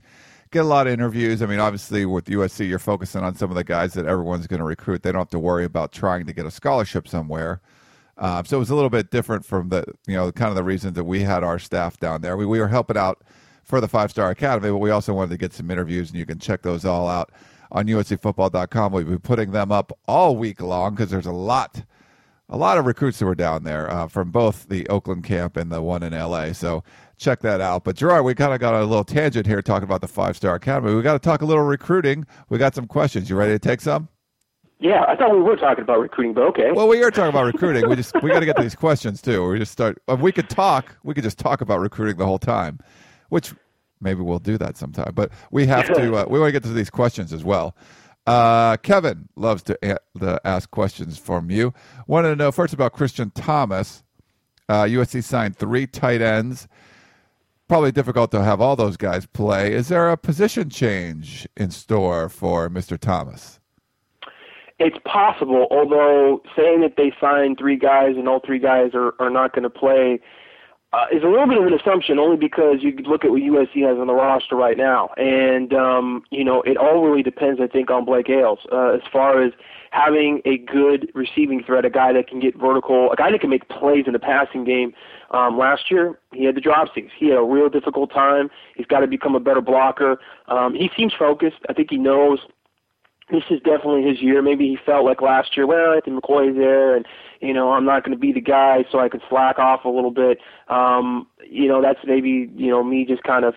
[SPEAKER 1] get a lot of interviews. I mean, obviously with USC, you're focusing on some of the guys that everyone's going to recruit. They don't have to worry about trying to get a scholarship somewhere. Uh, so it was a little bit different from the you know kind of the reason that we had our staff down there. We, we were helping out for the Five Star Academy, but we also wanted to get some interviews, and you can check those all out on USCFootball.com. We'll be putting them up all week long because there's a lot a lot of recruits that were down there uh, from both the Oakland camp and the one in LA. So check that out. But Gerard, we kind of got a little tangent here talking about the Five Star Academy. We got to talk a little recruiting. We got some questions. You ready to take some?
[SPEAKER 4] Yeah, I thought we were talking about recruiting, but okay.
[SPEAKER 1] Well, we are talking about recruiting. We just we got to get these questions too. We just start. If we could talk, we could just talk about recruiting the whole time, which maybe we'll do that sometime. But we have to. Uh, we want to get to these questions as well. Uh, Kevin loves to, a- ask questions from you. Wanted to know first about Christian Thomas. Uh, USC signed three tight ends. Probably difficult to have all those guys play. Is there a position change in store for Mr. Thomas?
[SPEAKER 4] It's possible, although saying that they signed three guys and all three guys are, are not going to play uh, is a little bit of an assumption only because you look at what USC has on the roster right now. And, um, you know, it all really depends, I think, on Blake Ayles uh, as far as having a good receiving threat, a guy that can get vertical, a guy that can make plays in the passing game. Um, last year, he had the drop dropsies. He had a real difficult time. He's got to become a better blocker. Um, he seems focused. I think he knows this is definitely his year. Maybe he felt like last year, well, Anthony McCoy's there, and you know I'm not going to be the guy, so I could slack off a little bit. Um, you know, that's maybe you know me just kind of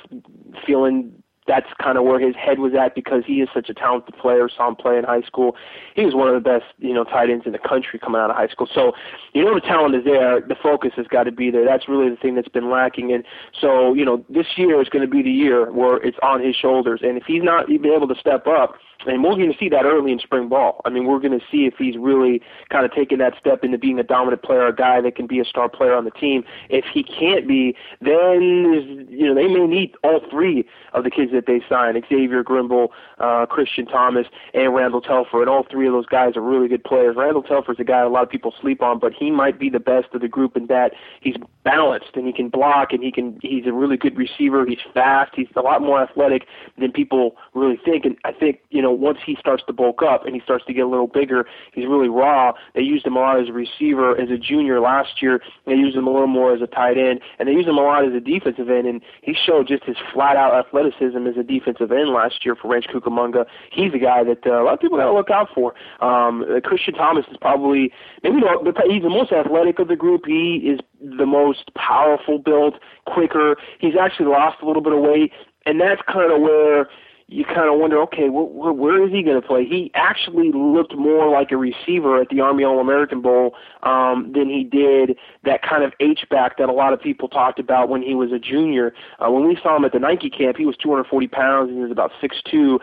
[SPEAKER 4] feeling that's kind of where his head was at because he is such a talented player. Saw him play in high school. He was one of the best, you know, tight ends in the country coming out of high school. So, you know, the talent is there. The focus has got to be there. That's really the thing that's been lacking. And so, you know, this year is going to be the year where it's on his shoulders. And if he's not even able to step up, and we're going to see that early in spring ball. I mean, we're going to see if he's really kind of taking that step into being a dominant player, a guy that can be a star player on the team. If he can't be, then you know they may need all three of the kids that they sign: Xavier Grimble, uh, Christian Thomas, and Randall Telfer. And all three of those guys are really good players. Randall Telfer is a guy a lot of people sleep on, but he might be the best of the group in that he's balanced and he can block and he can he's a really good receiver. He's fast. He's a lot more athletic than people really think. And I think you know once he starts to bulk up and he starts to get a little bigger, he's really raw. They used him a lot as a receiver as a junior last year. They used him a little more as a tight end, and they used him a lot as a defensive end. And he showed just his flat out athleticism as a defensive end last year for Rancho Cucamonga. He's a guy that uh, a lot of people got to look out for. Um, Christian Thomas is probably maybe the, he's the most athletic of the group. He is the most powerful build, quicker. He's actually lost a little bit of weight, and that's kind of where you kind of wonder, okay, wh- wh- where is he going to play? He actually looked more like a receiver at the Army All American Bowl um, than he did that kind of H back that a lot of people talked about when he was a junior. Uh, when we saw him at the Nike camp, he was 240 pounds and he was about 6'2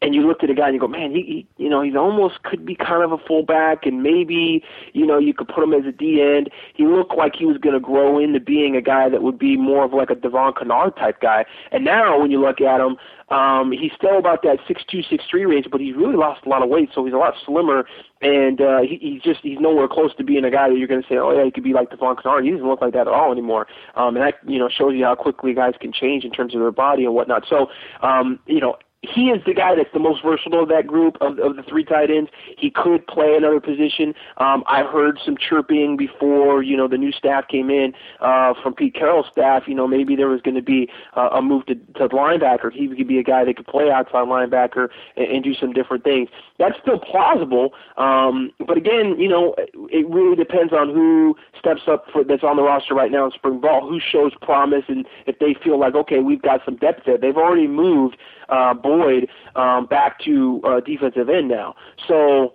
[SPEAKER 4] and you looked at a guy and you go, man, he, he you know, he's almost could be kind of a fullback, and maybe, you know, you could put him as a D end. He looked like he was going to grow into being a guy that would be more of like a Devon Kennard type guy. And now when you look at him, um, he's still about that six two, six three range, but he's really lost a lot of weight, so he's a lot slimmer, and uh, he, he's just he's nowhere close to being a guy that you're going to say, oh yeah, he could be like Devon Kennard. He doesn't look like that at all anymore, um, and that you know shows you how quickly guys can change in terms of their body and whatnot. So, um, you know, he is the guy that's the most versatile of that group of, of the three tight ends. He could play another position. Um, I've heard some chirping before, you know, the new staff came in uh, from Pete Carroll's staff. You know, maybe there was going to be uh, a move to, to linebacker. He could be a guy that could play outside linebacker and, and do some different things. That's still plausible. Um, but again, you know, it really depends on who steps up for that's on the roster right now in spring ball, who shows promise, and if they feel like okay, we've got some depth there. They've already moved uh, Boyd um, back to uh, defensive end now. So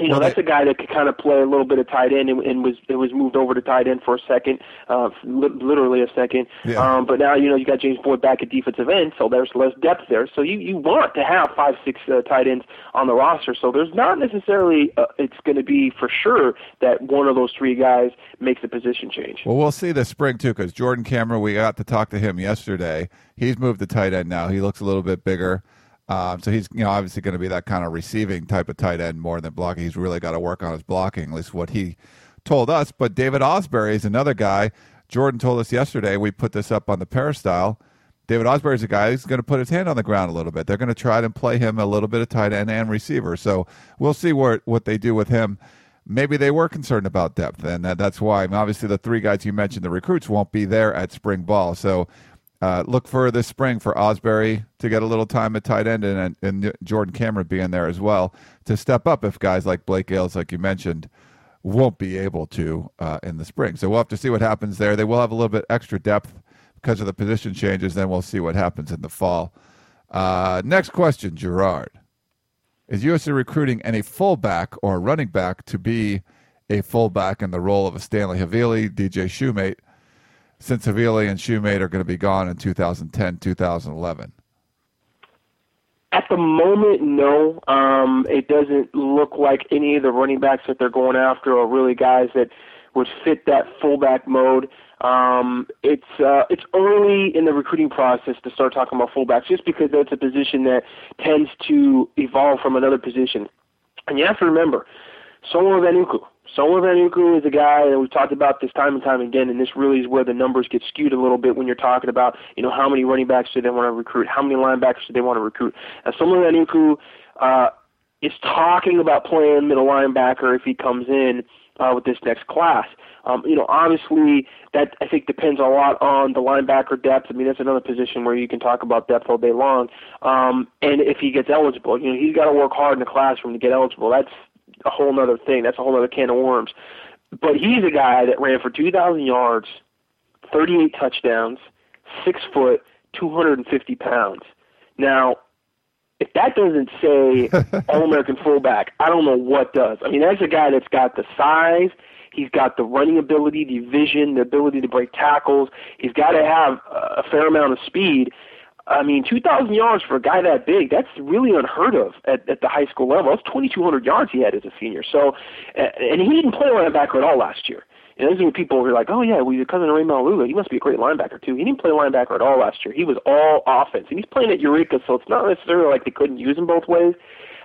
[SPEAKER 4] you know, well, that's a guy that could kind of play a little bit of tight end and, and was it was moved over to tight end for a second, uh, li- literally a second. Yeah. Um, but now you know you got James Boyd back at defensive end, so there's less depth there. So you you want to have five six uh, tight ends on the roster. So there's not necessarily uh, it's going to be for sure that one of those three guys makes a position change.
[SPEAKER 1] Well, we'll see this spring too, because Jordan Cameron, we got to talk to him yesterday. He's moved to tight end now. He looks a little bit bigger. Um, so he's you know obviously going to be that kind of receiving type of tight end more than blocking. He's really got to work on his blocking, at least what he told us. But David Ausberry is another guy. Jordan told us yesterday. We put this up on the Peristyle. David Ausberry is a guy who's going to put his hand on the ground a little bit. They're going to try to play him a little bit of tight end and receiver. So we'll see what what they do with him. Maybe they were concerned about depth, and that's why. I mean, obviously, the three guys you mentioned, the recruits, won't be there at spring ball. So uh, look for this spring for Ausberry to get a little time at tight end and, and Jordan Cameron being there as well to step up if guys like Blake Ayles, like you mentioned, won't be able to uh, in the spring. So we'll have to see what happens there. They will have a little bit extra depth because of the position changes. Then we'll see what happens in the fall. Uh, next question, Gerard. Is USC recruiting any fullback or running back to be a fullback in the role of a Stanley Havili, DJ Shoemate? Since Havili and Shoemate are going to be gone in 2010, 2011?
[SPEAKER 4] At the moment, no. Um, it doesn't look like any of the running backs that they're going after are really guys that would fit that fullback mode. Um, it's uh, it's early in the recruiting process to start talking about fullbacks, just because that's a position that tends to evolve from another position. And you have to remember, Soma Vainuku, Soma Vainuku is a guy that we've talked about this time and time again, and this really is where the numbers get skewed a little bit when you're talking about, you know, how many running backs do they want to recruit, how many linebackers do they want to recruit. Now, Soma Vainuku uh, is talking about playing middle linebacker if he comes in uh, with this next class. Um, you know, obviously that I think depends a lot on the linebacker depth. I mean, that's another position where you can talk about depth all day long. Um, and if he gets eligible, you know, he's got to work hard in the classroom to get eligible. That's a whole other thing. That's a whole other can of worms. But he's a guy that ran for 2,000 yards, 38 touchdowns, six foot, 250 pounds. Now, if that doesn't say All American fullback, I don't know what does. I mean, that's a guy that's got the size, he's got the running ability, the vision, the ability to break tackles. He's got to have a fair amount of speed. I mean, 2,000 yards for a guy that big, that's really unheard of at, at the high school level. That's 2,200 yards he had as a senior. So, and he didn't play linebacker at all last year. And there's are people who are like, oh, yeah, well, your cousin Rey Maualuga, he must be a great linebacker, too. He didn't play linebacker at all last year. He was all offense. And he's playing at Eureka, so it's not necessarily like they couldn't use him both ways.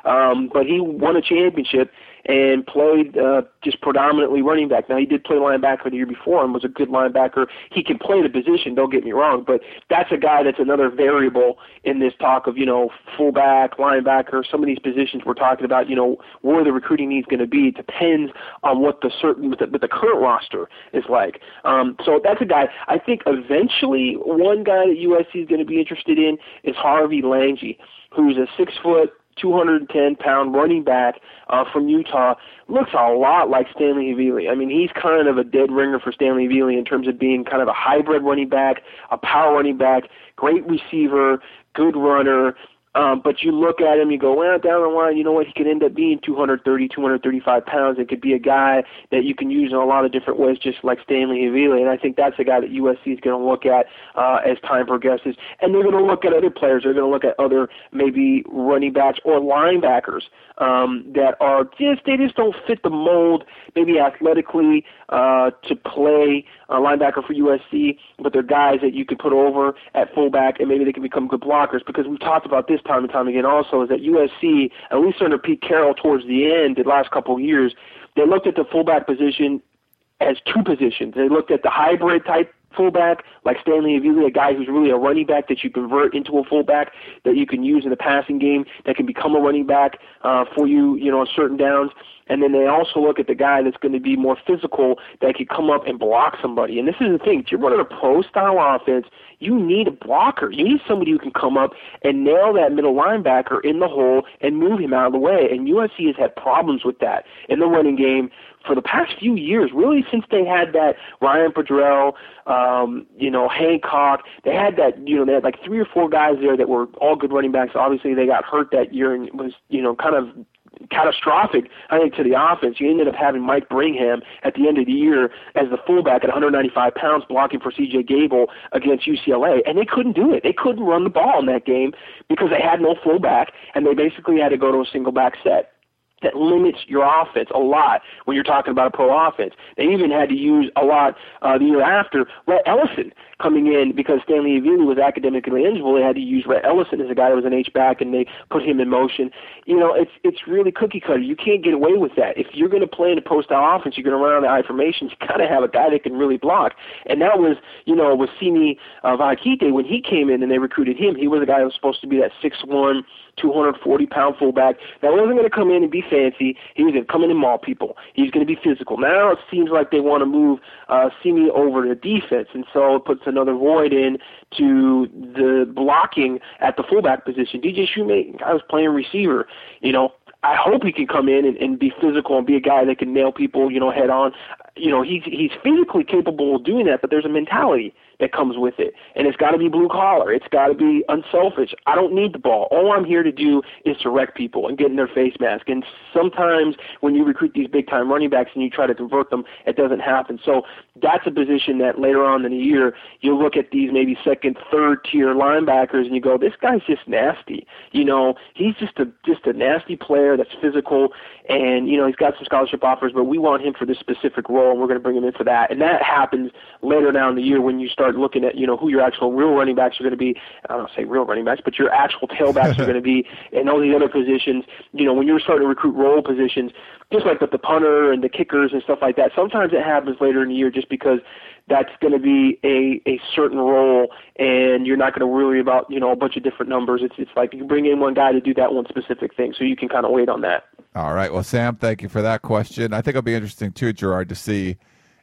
[SPEAKER 4] Um, but he won a championship and played uh, just predominantly running back. Now he did play linebacker the year before and was a good linebacker. He can play the position. Don't get me wrong, but that's a guy that's another variable in this talk of you know fullback, linebacker. Some of these positions we're talking about, you know, where the recruiting needs going to be it depends on what the certain what the, what the current roster is like. Um, so that's a guy. I think eventually one guy that USC is going to be interested in is Harvey Langi, who's a six foot 210 pound running back uh, from Utah looks a lot like Stanley Havili. I mean, he's kind of a dead ringer for Stanley Havili in terms of being kind of a hybrid running back, a power running back, great receiver, good runner. Um, but you look at him, you go, well, down the line, you know what? He could end up being 230, 235 pounds. It could be a guy that you can use in a lot of different ways, just like Stanley Havili. And I think that's a guy that USC is going to look at uh, as time progresses. And they're going to look at other players. They're going to look at other maybe running backs or linebackers um, that are just they just don't fit the mold, maybe athletically uh, to play a linebacker for USC, but they're guys that you can put over at fullback and maybe they can become good blockers. Because we've talked about this time and time again also is that USC, at least under Pete Carroll towards the end, the last couple of years, they looked at the fullback position as two positions. They looked at the hybrid type fullback, like Stanley Havili, a guy who's really a running back that you convert into a fullback that you can use in the passing game that can become a running back uh, for you, you know, on certain downs. And then they also look at the guy that's going to be more physical that can come up and block somebody. And this is the thing: if you're running a pro style offense, you need a blocker. You need somebody who can come up and nail that middle linebacker in the hole and move him out of the way. And USC has had problems with that in the running game for the past few years, really since they had that Ryan Powdrell, um, you know, Hancock, they had that, you know, they had like three or four guys there that were all good running backs. Obviously, they got hurt that year and was, you know, kind of catastrophic, I think, to the offense. You ended up having Mike Bringham at the end of the year as the fullback at 195 pounds blocking for C.J. Gable against UCLA, and they couldn't do it. They couldn't run the ball in that game because they had no fullback, and they basically had to go to a single back set that limits your offense a lot when you're talking about a pro offense. They even had to use a lot uh, the year after Rhett Ellison coming in because Stanley Havili was academically eligible. They had to use Rhett Ellison as a guy that was an H back, and they put him in motion. You know, it's it's really cookie cutter. You can't get away with that. If you're going to play in a pro style offense, you're going to run on the I formations. You got to have a guy that can really block. And that was, you know, with Simi uh, Vehikite when he came in and they recruited him. He was a guy that was supposed to be that six one 240 pound fullback that wasn't going to come in and be fancy. He was going to come in and maul people. He's going to be physical. Now it seems like they want to move uh, Simi over to defense, and so it puts another void in to the blocking at the fullback position. DJ Shoemate, I was playing receiver. You know, I hope he can come in and, and be physical and be a guy that can nail people, you know, head on. You know, he's he's physically capable of doing that, but there's a mentality that comes with it. And it's got to be blue collar. It's got to be unselfish. I don't need the ball. All I'm here to do is to wreck people and get in their face mask. And sometimes when you recruit these big time running backs and you try to convert them, it doesn't happen. So that's a position that later on in the year you look at these maybe second, third tier linebackers and you go, this guy's just nasty. You know, he's just a just a nasty player that's physical and you know he's got some scholarship offers, but we want him for this specific role and we're going to bring him in for that. And that happens later down the year when you start start looking at you know who your actual real running backs are going to be. I don't say real running backs, but your actual tailbacks are going to be, and all these other positions. You know, when you're starting to recruit role positions, just like with the punter and the kickers and stuff like that. Sometimes it happens later in the year just because that's going to be a a certain role, and you're not going to worry about you know a bunch of different numbers. It's it's like you bring in one guy to do that one specific thing, so you can kind of wait on that.
[SPEAKER 1] All right. Well, Sam, thank you for that question. I think it'll be interesting too, Gerard, to see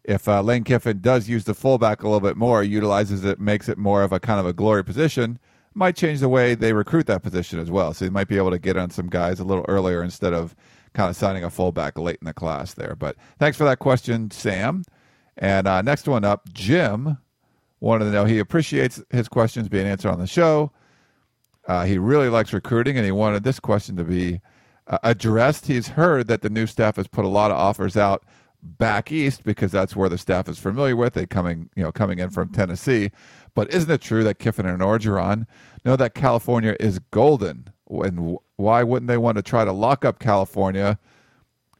[SPEAKER 1] if uh, Lane Kiffin does use the fullback a little bit more, utilizes it, makes it more of a kind of a glory position, might change the way they recruit that position as well. So he might be able to get on some guys a little earlier instead of kind of signing a fullback late in the class there. But thanks for that question, Sam. And uh, next one up, Jim wanted to know he appreciates his questions being answered on the show. Uh, he really likes recruiting, and he wanted this question to be uh, addressed. He's heard that the new staff has put a lot of offers out back east because that's where the staff is familiar with. They coming, you know, coming in from Tennessee. But isn't it true that Kiffin and Orgeron know that California is golden? And why wouldn't they want to try to lock up California?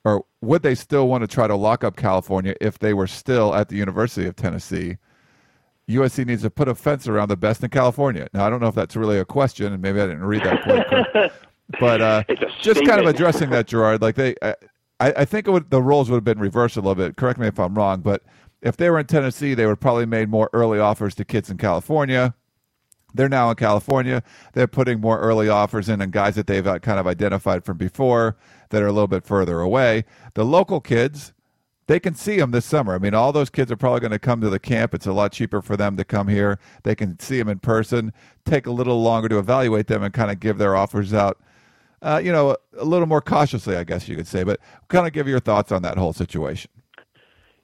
[SPEAKER 1] Or would they still want to try to lock up California if they were still at the University of Tennessee? USC needs to put a fence around the best in California. Now, I don't know if that's really a question, and maybe I didn't read that point. but uh, just kind of addressing that, Gerard. Like they, uh, I, I think would, the roles would have been reversed a little bit. Correct me if I'm wrong, but if they were in Tennessee, they would probably made more early offers to kids in California. They're now in California. They're putting more early offers in and guys that they've uh, kind of identified from before that are a little bit further away. The local kids, they can see them this summer. I mean, all those kids are probably going to come to the camp. It's a lot cheaper for them to come here. They can see them in person, take a little longer to evaluate them, and kind of give their offers out uh, you know, a little more cautiously, I guess you could say. But kind of give your thoughts on that whole situation.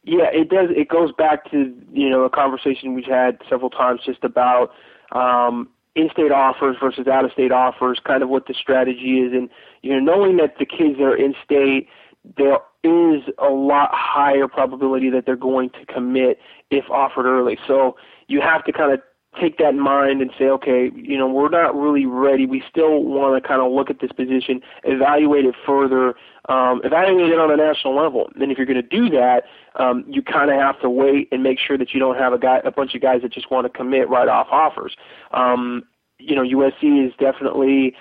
[SPEAKER 4] Yeah, it does. It goes back to you know a conversation we've had several times just about um, in-state offers versus out-of-state offers, kind of what the strategy is, and you know, knowing that the kids that are in-state, there is a lot higher probability that they're going to commit if offered early. So you have to kind of take that in mind and say, okay, you know, we're not really ready. We still want to kind of look at this position, evaluate it further, um, evaluate it on a national level. And if you're going to do that, um, you kind of have to wait and make sure that you don't have a guy, a bunch of guys that just want to commit right off offers. Um, you know, USC is definitely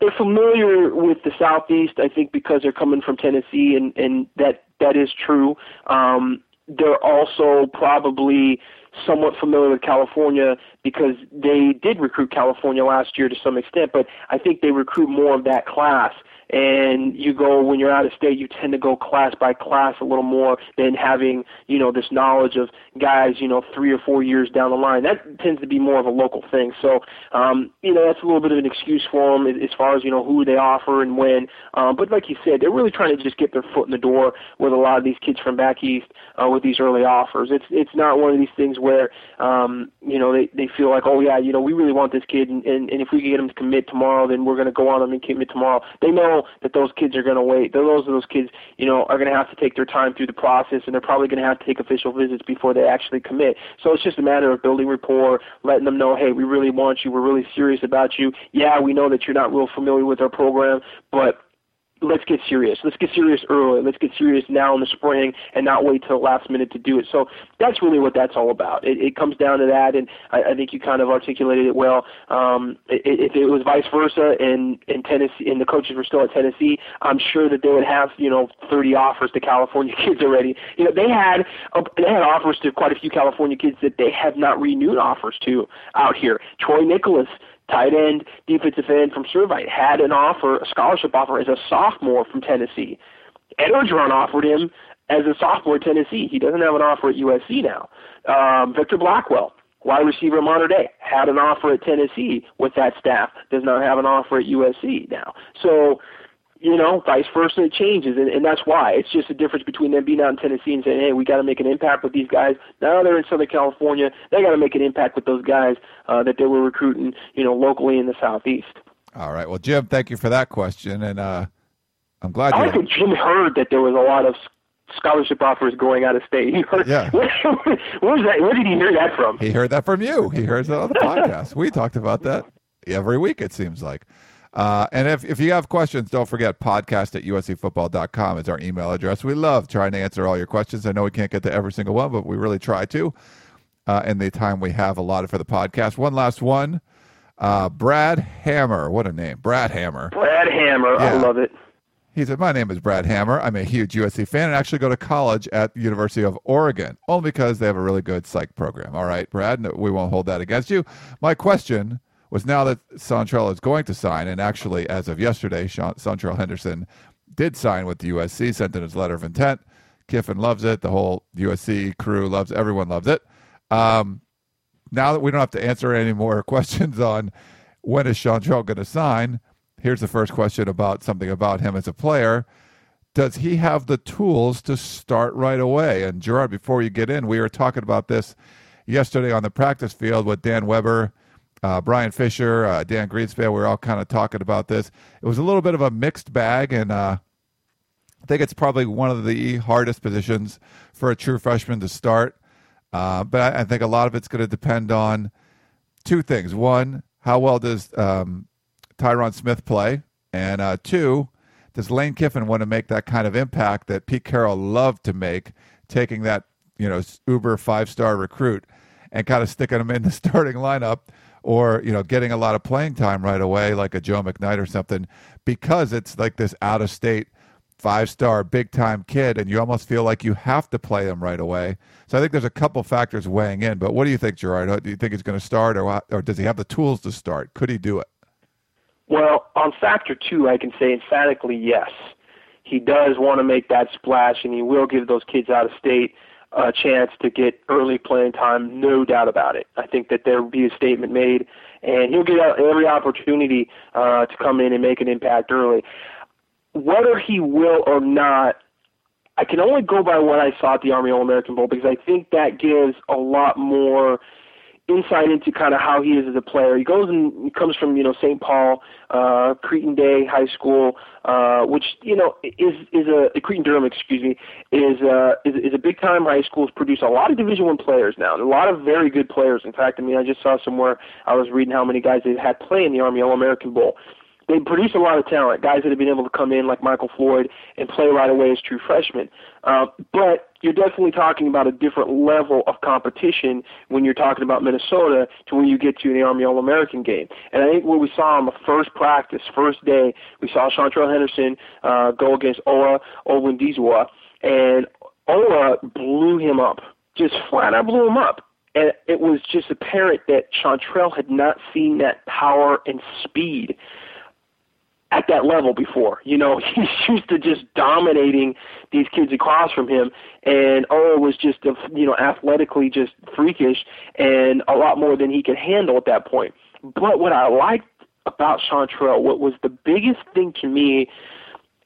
[SPEAKER 4] they're familiar with the Southeast. I think because they're coming from Tennessee, and and that that is true. Um, they're also probably somewhat familiar with California because they did recruit California last year to some extent, but I think they recruit more of that class and you go when you're out of state you tend to go class by class a little more than having you know this knowledge of guys you know three or four years down the line. That tends to be more of a local thing. So um you know that's a little bit of an excuse for them as far as you know who they offer and when. Um but like you said they're really trying to just get their foot in the door with a lot of these kids from back east uh, with these early offers. It's it's not one of these things where um you know they they feel like oh yeah you know we really want this kid and and, and if we can get him to commit tomorrow then we're going to go on them and commit tomorrow. They know that those kids are going to wait. Those those kids, you know, are going to have to take their time through the process, and they're probably going to have to take official visits before they actually commit. So it's just a matter of building rapport, letting them know, hey, we really want you. We're really serious about you. Yeah, we know that you're not real familiar with our program, but let's get serious. Let's get serious early. Let's get serious now in the spring and not wait till the last minute to do it. So that's really what that's all about. It, it comes down to that, and I, I think you kind of articulated it well. Um, if it was vice versa, and in Tennessee, and the coaches were still at Tennessee, I'm sure that they would have you know 30 offers to California kids already. You know, they had uh, they had offers to quite a few California kids that they have not renewed offers to out here. Troy Nicholas tight end, defensive end from Servite, had an offer, a scholarship offer as a sophomore from Tennessee. Ed Orgeron offered him as a sophomore at Tennessee. He doesn't have an offer at USC now. Um, Victor Blackwell, wide receiver at Mater Dei, had an offer at Tennessee with that staff. Does not have an offer at USC now. So you know, vice versa, it changes, and, and that's why. It's just a difference between them being out in Tennessee and saying, hey, we got to make an impact with these guys. Now they're in Southern California. They got to make an impact with those guys uh, that they were recruiting, you know, locally in the Southeast.
[SPEAKER 1] All right. Well, Jim, thank you for that question, and uh, I'm glad.
[SPEAKER 4] You I think Jim heard that there was a lot of scholarship offers going out of state. He heard,
[SPEAKER 1] yeah.
[SPEAKER 4] where, where, was that, where did he hear that from?
[SPEAKER 1] He heard that from you. He heard that on the podcast. we talked about that every week, it seems like. Uh, and if, if you have questions, don't forget podcast at uscfootball.com is our email address. We love trying to answer all your questions. I know we can't get to every single one, but we really try to uh, in the time we have allotted for the podcast. One last one. Uh, Brad Hammer. What a name. Brad Hammer.
[SPEAKER 4] Brad Hammer. Yeah. I love it.
[SPEAKER 1] He said, My name is Brad Hammer. I'm a huge USC fan and actually go to college at the University of Oregon, only because they have a really good psych program. All right, Brad, we won't hold that against you. My question was now that Seantrel is going to sign, and actually, as of yesterday, Sean, Seantrel Henderson did sign with the USC, sent in his letter of intent. Kiffin loves it. The whole USC crew loves. Everyone loves it. Um, now that we don't have to answer any more questions on when is Seantrel going to sign, here's the first question about something about him as a player. Does he have the tools to start right away? And Gerard, before you get in, we were talking about this yesterday on the practice field with Dan Weber uh, Brian Fisher, uh, Dan Greenspan, we were all kind of talking about this. It was a little bit of a mixed bag, and uh, I think it's probably one of the hardest positions for a true freshman to start. Uh, but I, I, think a lot of it's going to depend on two things. One, how well does um, Tyron Smith play? And uh, two, does Lane Kiffin want to make that kind of impact that Pete Carroll loved to make, taking that you know uber five star recruit and kind of sticking him in the starting lineup or you know getting a lot of playing time right away like a Joe McKnight or something because it's like this out of state five star big time kid and you almost feel like you have to play him right away. So I think there's a couple factors weighing in. But what do you think, Gerard? Do you think he's going to start or or does he have the tools to start? Could he do it?
[SPEAKER 4] Well, on factor 2, I can say emphatically yes. He does want to make that splash and he will give those kids out of state a chance to get early playing time, no doubt about it. I think that there will be a statement made, and he'll get every opportunity uh, to come in and make an impact early. Whether he will or not, I can only go by what I saw at the Army All American Bowl because I think that gives a lot more insight into kind of how he is as a player. He goes and he comes from you know St. Paul, uh, Crittenden High School, uh, which you know is is a Cretin Durham, excuse me, is uh, is, is a big time high school. Has produced a lot of Division One players now, and a lot of very good players. In fact, I mean I just saw somewhere I was reading how many guys they've had play in the Army All American Bowl they produce a lot of talent, guys that have been able to come in like Michael Floyd and play right away as true freshmen. Uh, but you're definitely talking about a different level of competition when you're talking about Minnesota to when you get to the Army All-American game. And I think what we saw on the first practice, first day, we saw Seantrel Henderson uh, go against Owa Odighizuwa, and Owa blew him up, just flat out blew him up. And it was just apparent that Seantrel had not seen that power and speed at that level before. You know, he's used to just dominating these kids across from him, and oh, was just you know athletically just freakish and a lot more than he could handle at that point. But what I liked about Seantrel, what was the biggest thing to me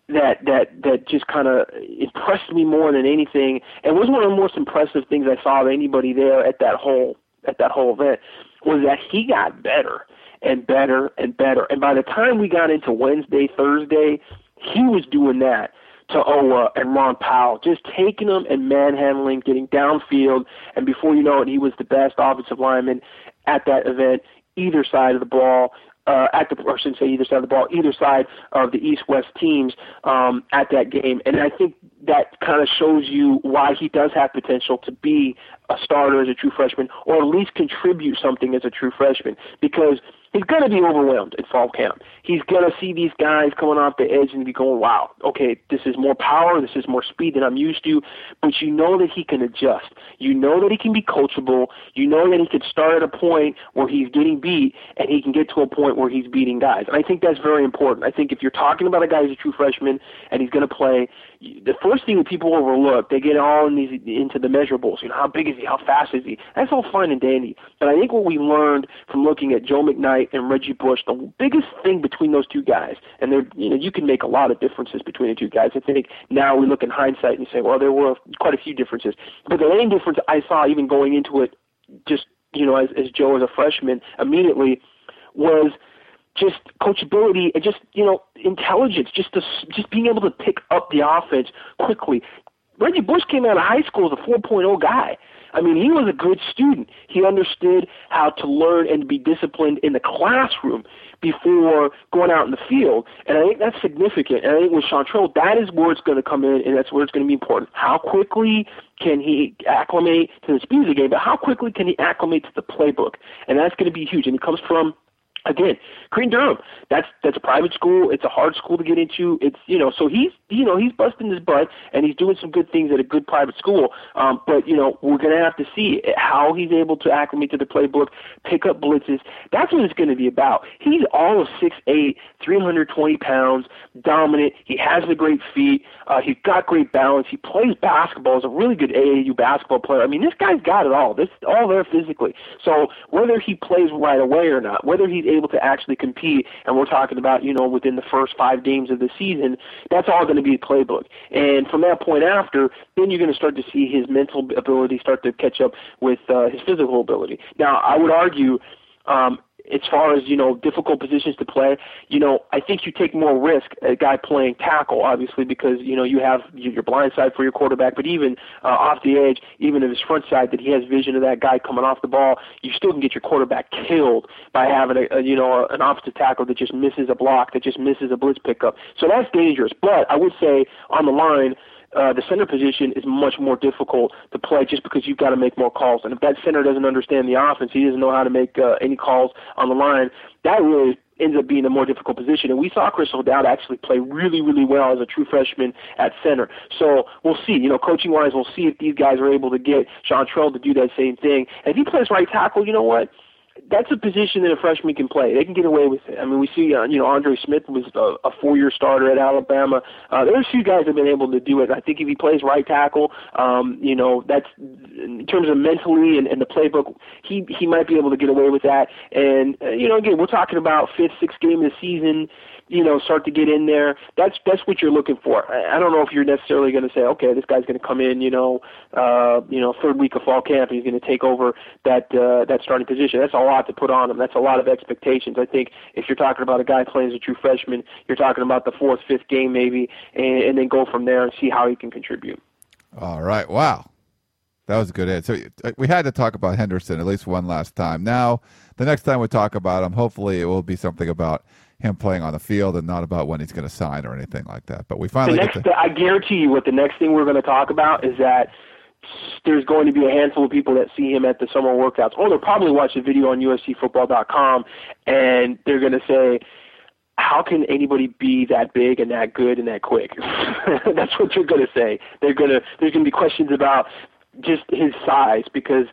[SPEAKER 4] that that that just kind of impressed me more than anything, and was one of the most impressive things I saw of anybody there at that whole at that whole event, was that he got better and better and better. And by the time we got into Wednesday, Thursday, he was doing that to Owa and Ron Powell, just taking them and manhandling, getting downfield, and before you know it, he was the best offensive lineman at that event, either side of the ball. Uh, at the, or I shouldn't say either side of the ball, either side of the East-West teams um, at that game, and I think that kind of shows you why he does have potential to be a starter as a true freshman, or at least contribute something as a true freshman, because he's going to be overwhelmed in fall camp. He's going to see these guys coming off the edge and be going, wow, okay, this is more power, this is more speed than I'm used to. But you know that he can adjust. You know that he can be coachable. You know that he can start at a point where he's getting beat and he can get to a point where he's beating guys. And I think that's very important. I think if you're talking about a guy who's a true freshman and he's going to play, the first thing that people overlook, they get all in these, into the measurables. You know, how big is he? How fast is he? That's all fine and dandy. But I think what we learned from looking at Joe McKnight and Reggie Bush, the biggest thing between those two guys, and there, you know, you can make a lot of differences between the two guys. I think now we look in hindsight and say, well, there were quite a few differences. But the main difference I saw, even going into it, just you know, as, as Joe as a freshman, immediately was just coachability and just you know intelligence, just to, just being able to pick up the offense quickly. Reggie Bush came out of high school as a 4.0 guy. I mean, he was a good student. He understood how to learn and be disciplined in the classroom before going out in the field. And I think that's significant. And I think with Seantrel, that is where it's going to come in, and that's where it's going to be important. How quickly can he acclimate to the speed of the game, but how quickly can he acclimate to the playbook? And that's going to be huge. And he comes from again, Cretin Durham. That's that's a private school. It's a hard school to get into. It's you know, so he's you know he's busting his butt and he's doing some good things at a good private school. Um, but you know, we're gonna have to see how he's able to acclimate to the playbook, pick up blitzes. That's what it's to be about. He's all of six eight, three hundred twenty pounds, dominant. He has the great feet. Uh, he's got great balance. He plays basketball. He's a really good AAU basketball player. I mean, this guy's got it all. This all there physically. So whether he plays right away or not, whether he's able to actually compete, and we're talking about, you know, within the first five games of the season, that's all going to be a playbook. And from that point after, then you're going to start to see his mental ability start to catch up with uh, his physical ability. Now, I would argue um, as far as you know difficult positions to play, you know I think you take more risk a guy playing tackle, obviously because you know you have your blind side for your quarterback, but even uh, off the edge, even if his front side that he has vision of that guy coming off the ball, you still can get your quarterback killed by having a, a you know an offensive tackle that just misses a block, that just misses a blitz pickup. So that's dangerous. But I would say on the line uh, the center position is much more difficult to play just because you've got to make more calls. And if that center doesn't understand the offense, he doesn't know how to make uh, any calls on the line, that really ends up being a more difficult position. And we saw Kristofer O'Dowd actually play really, really well as a true freshman at center. So we'll see. You know, coaching wise, we'll see if these guys are able to get Seantrel to do that same thing. And if he plays right tackle, you know what? That's a position that a freshman can play. They can get away with it. I mean, we see, uh, you know, Andre Smith was a, a four-year starter at Alabama. Uh, there's a few guys that have been able to do it. I think if he plays right tackle, um, you know, that's in terms of mentally and, and the playbook, he he might be able to get away with that. And uh, you know, again, we're talking about fifth, sixth game of the season you know, start to get in there. That's that's what you're looking for. I, I don't know if you're necessarily going to say, okay, this guy's going to come in, you know, uh, you know, third week of fall camp, he's going to take over that uh, that starting position. That's a lot to put on him. That's a lot of expectations. I think if you're talking about a guy playing as a true freshman, you're talking about the fourth, fifth game maybe, and, and then go from there and see how he can contribute.
[SPEAKER 1] All right. Wow. That was a good hit. So uh, we had to talk about Henderson at least one last time. Now, the next time we talk about him, hopefully it will be something about him playing on the field and not about when he's going to sign or anything like that. But we finally
[SPEAKER 4] the next,
[SPEAKER 1] to...
[SPEAKER 4] I guarantee you, what the next thing we're going to talk about is that there's going to be a handful of people that see him at the summer workouts, or they'll probably watch a video on USCFootball.com, and they're going to say, how can anybody be that big and that good and that quick? That's what you're going to say. They're going to there's going to be questions about just his size because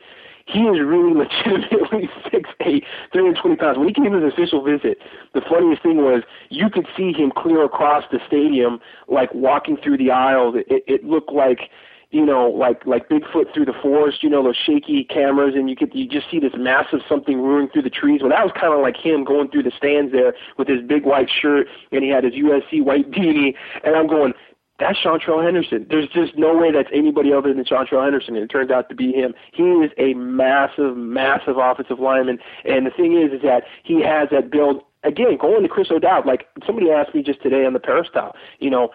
[SPEAKER 4] he is really legitimately six eight, three hundred twenty pounds. When he came to his official visit, the funniest thing was you could see him clear across the stadium, like walking through the aisles. It, it looked like you know, like like Bigfoot through the forest, you know, those shaky cameras, and you could you just see this massive something roaring through the trees. Well, that was kind of like him going through the stands there with his big white shirt, and he had his USC white beanie, and I'm going, that's Seantrel Henderson. There's just no way that's anybody other than Seantrel Henderson, and it turns out to be him. He is a massive, massive offensive lineman, and the thing is, is that he has that build. Again, going to Kris O'Dowd, like somebody asked me just today on the peristyle, you know,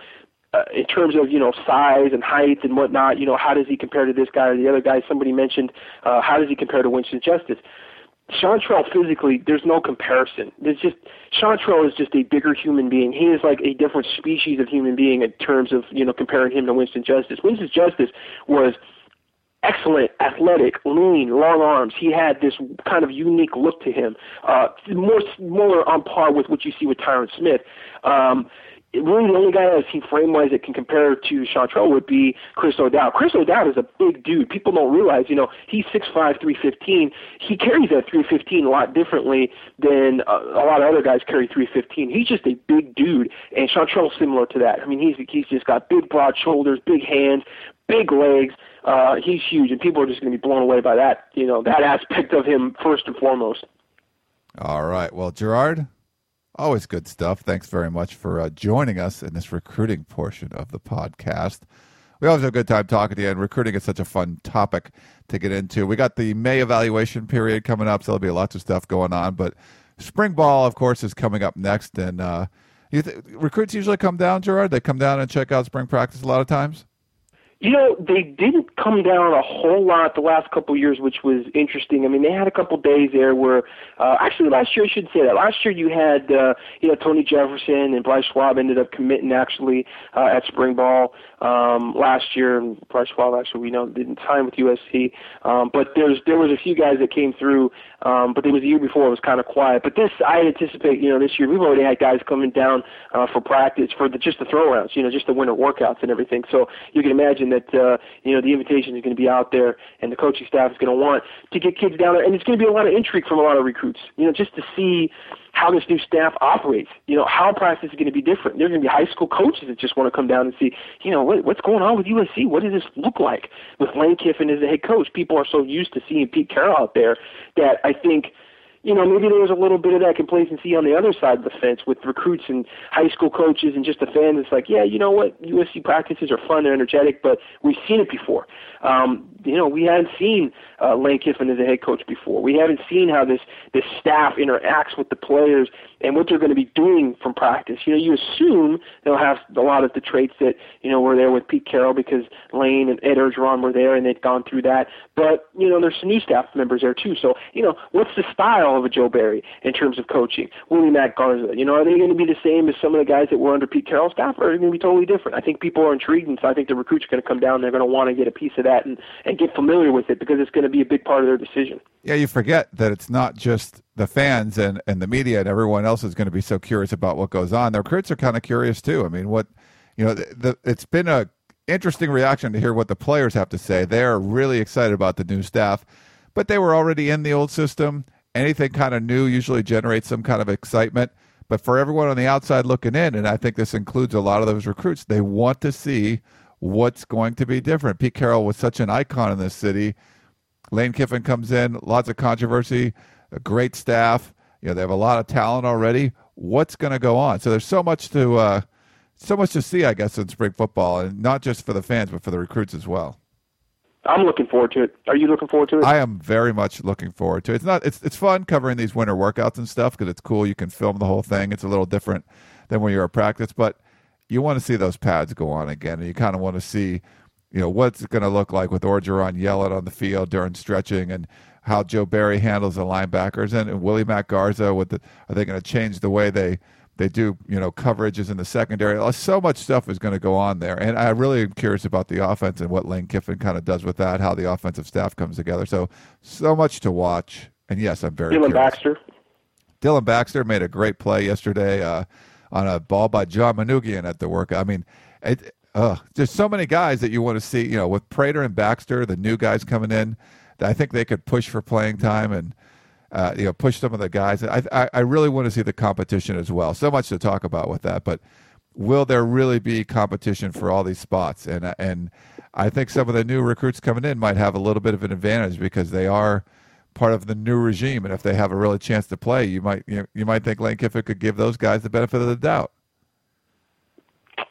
[SPEAKER 4] uh, in terms of you know size and height and whatnot, you know, how does he compare to this guy or the other guy? Somebody mentioned uh, how does he compare to Winston Justice? Seantrel physically, there's no comparison. There's just Seantrel is just a bigger human being. He is like a different species of human being in terms of you know comparing him to Winston Justice. Winston Justice was excellent, athletic, lean, long arms. He had this kind of unique look to him, uh, more more on par with what you see with Tyron Smith. Um, really the only guy I see frame wise that can compare to Seantrel would be Kris O'Dowd. Kris O'Dowd is a big dude. People don't realize, you know, he's six five, three fifteen. He carries that 315 a lot differently than a, a lot of other guys carry 315. He's just a big dude, and Seantrel's similar to that. I mean, he's he's just got big, broad shoulders, big hands, big legs. Uh, he's huge, and people are just going to be blown away by that, you know, that aspect of him first and foremost.
[SPEAKER 1] All right. Well, Gerard, Always good stuff. Thanks very much for uh, joining us in this recruiting portion of the podcast. We always have a good time talking to you, and recruiting is such a fun topic to get into. We got the May evaluation period coming up, so there'll be lots of stuff going on. But spring ball, of course, is coming up next. And uh, th- recruits usually come down, Gerard. They come down and check out spring practice a lot of times.
[SPEAKER 4] You know, they didn't come down a whole lot the last couple of years, which was interesting. I mean, they had a couple of days there where, uh, actually, last year I should say that. Last year you had, uh, you know, Tony Jefferson and Brice Schwab ended up committing actually uh, at spring ball um, last year, and Brice Schwab actually we know didn't sign with USC. Um, but there's there was a few guys that came through, um, but it was the year before it was kind of quiet. But this I anticipate, you know, this year we've already had guys coming down uh, for practice for the, just the throwouts, you know, just the winter workouts and everything. So you can imagine imagine that uh, you know the invitation is going to be out there, and the coaching staff is going to want to get kids down there, and it's going to be a lot of intrigue from a lot of recruits. You know, just to see how this new staff operates. You know, how practice is going to be different. There's going to be high school coaches that just want to come down and see, you know, what, what's going on with USC? What does this look like with Lane Kiffin as the head coach? People are so used to seeing Pete Carroll out there that I think you know, maybe there was a little bit of that complacency on the other side of the fence with recruits and high school coaches and just the fans. It's like, yeah, you know what, USC practices are fun and energetic, but we've seen it before. Um, you know, we haven't seen uh, Lane Kiffin as a head coach before. We haven't seen how this this staff interacts with the players and what they're going to be doing from practice. You know, you assume they'll have a lot of the traits that you know were there with Pete Carroll because Lane and Ed Orgeron were there and they'd gone through that. But you know, there's some new staff members there too. So you know, what's the style of a Joe Barry in terms of coaching? Willie Mack Garza. You know, are they going to be the same as some of the guys that were under Pete Carroll's staff, or are they going to be totally different? I think people are intrigued, and so I think the recruits are going to come down. They're going to want to get a piece of that and and get familiar with it because it's going to be a big part of their decision.
[SPEAKER 1] Yeah, you forget that it's not just the fans and, and the media and everyone else is going to be so curious about what goes on. The recruits are kind of curious too. I mean, what you know, the, the, it's been a interesting reaction to hear what the players have to say. They're really excited about the new staff, but they were already in the old system. Anything kind of new usually generates some kind of excitement. But for everyone on the outside looking in, and I think this includes a lot of those recruits, they want to see what's going to be different. Pete Carroll was such an icon in this city Lane Kiffin comes in, lots of controversy, a great staff. You know, they have a lot of talent already. what's going to go on. So there's so much to uh, so much to see, I guess, in spring football, and not just for the fans, but for the recruits as well.
[SPEAKER 4] I'm looking forward to it. Are you looking forward to it?
[SPEAKER 1] I am very much looking forward to it. It's not it's it's fun covering these winter workouts and stuff because it's cool. You can film the whole thing. It's a little different than when you're at practice, but you want to see those pads go on again, and you kind of want to see, you know, what's it going to look like with Orgeron yelling on the field during stretching, and how Joe Barry handles the linebackers, and, and Willie Mack Garza. With the, are they going to change the way they they do you know coverages in the secondary. Uh, so much stuff is going to go on there, and I really am curious about the offense and what Lane Kiffin kind of does with that, how the offensive staff comes together. So so much to watch, and yes, I'm very.
[SPEAKER 4] Dylan
[SPEAKER 1] curious.
[SPEAKER 4] Baxter.
[SPEAKER 1] Dylan Baxter made a great play yesterday uh, on a ball by John Manugian at the work. I mean, it, uh, there's so many guys that you want to see. You know, with Prater and Baxter, the new guys coming in, I think they could push for playing time and uh, you know, push some of the guys. I, I, I really want to see the competition as well. So much to talk about with that, but will there really be competition for all these spots? And and I think some of the new recruits coming in might have a little bit of an advantage because they are part of the new regime, and if they have a really chance to play, you might you, know, you might think Lane Kiffin could give those guys the benefit of the doubt.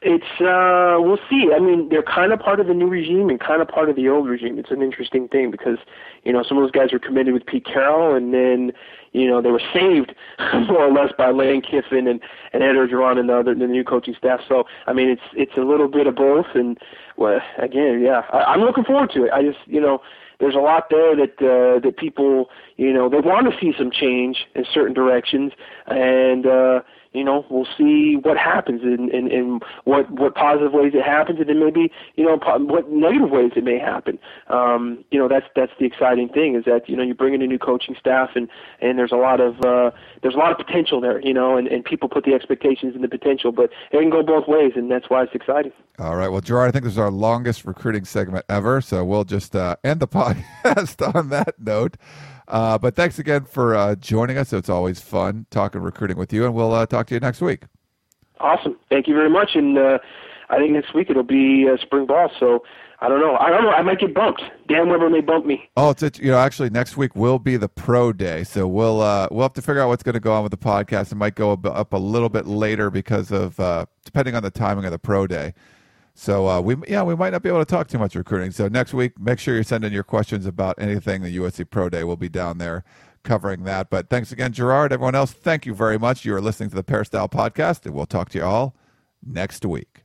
[SPEAKER 4] It's uh we'll see. I mean, they're kind of part of the new regime and kind of part of the old regime. It's an interesting thing because you know some of those guys were committed with Pete Carroll, and then you know they were saved more or less by Lane Kiffin and and Ed Orgeron and the other the new coaching staff. So I mean, it's it's a little bit of both. And well, again, yeah, I, I'm looking forward to it. I just you know there's a lot there that uh, that people you know they want to see some change in certain directions and. uh you know, we'll see what happens and, and, and what, what positive ways it happens and then maybe, you know, what negative ways it may happen. Um, you know, that's, that's the exciting thing is that, you know, you bring in a new coaching staff and, and there's a lot of, uh, there's a lot of potential there, you know, and, and people put the expectations in the potential, but it can go both ways and that's why it's exciting.
[SPEAKER 1] All right. Well, Gerard, I think this is our longest recruiting segment ever. So we'll just uh, end the podcast on that note. Uh, but thanks again for uh, joining us. It's always fun talking recruiting with you, and we'll uh, talk to you next week.
[SPEAKER 4] Awesome. Thank you very much. And uh, I think next week it'll be uh, spring ball. So I don't know. I don't know. I might get bumped. Dan Weber may bump me.
[SPEAKER 1] Oh, it's, it's you know actually next week will be the pro day, so we'll uh, we'll have to figure out what's going to go on with the podcast. It might go up a little bit later because of uh, depending on the timing of the pro day. So uh, we yeah we might not be able to talk too much recruiting. So next week, make sure you're sending your questions about anything the USC Pro Day. will be down there covering that. But thanks again, Gerard. Everyone else, thank you very much. You are listening to the Peristyle Podcast, and we'll talk to you all next week.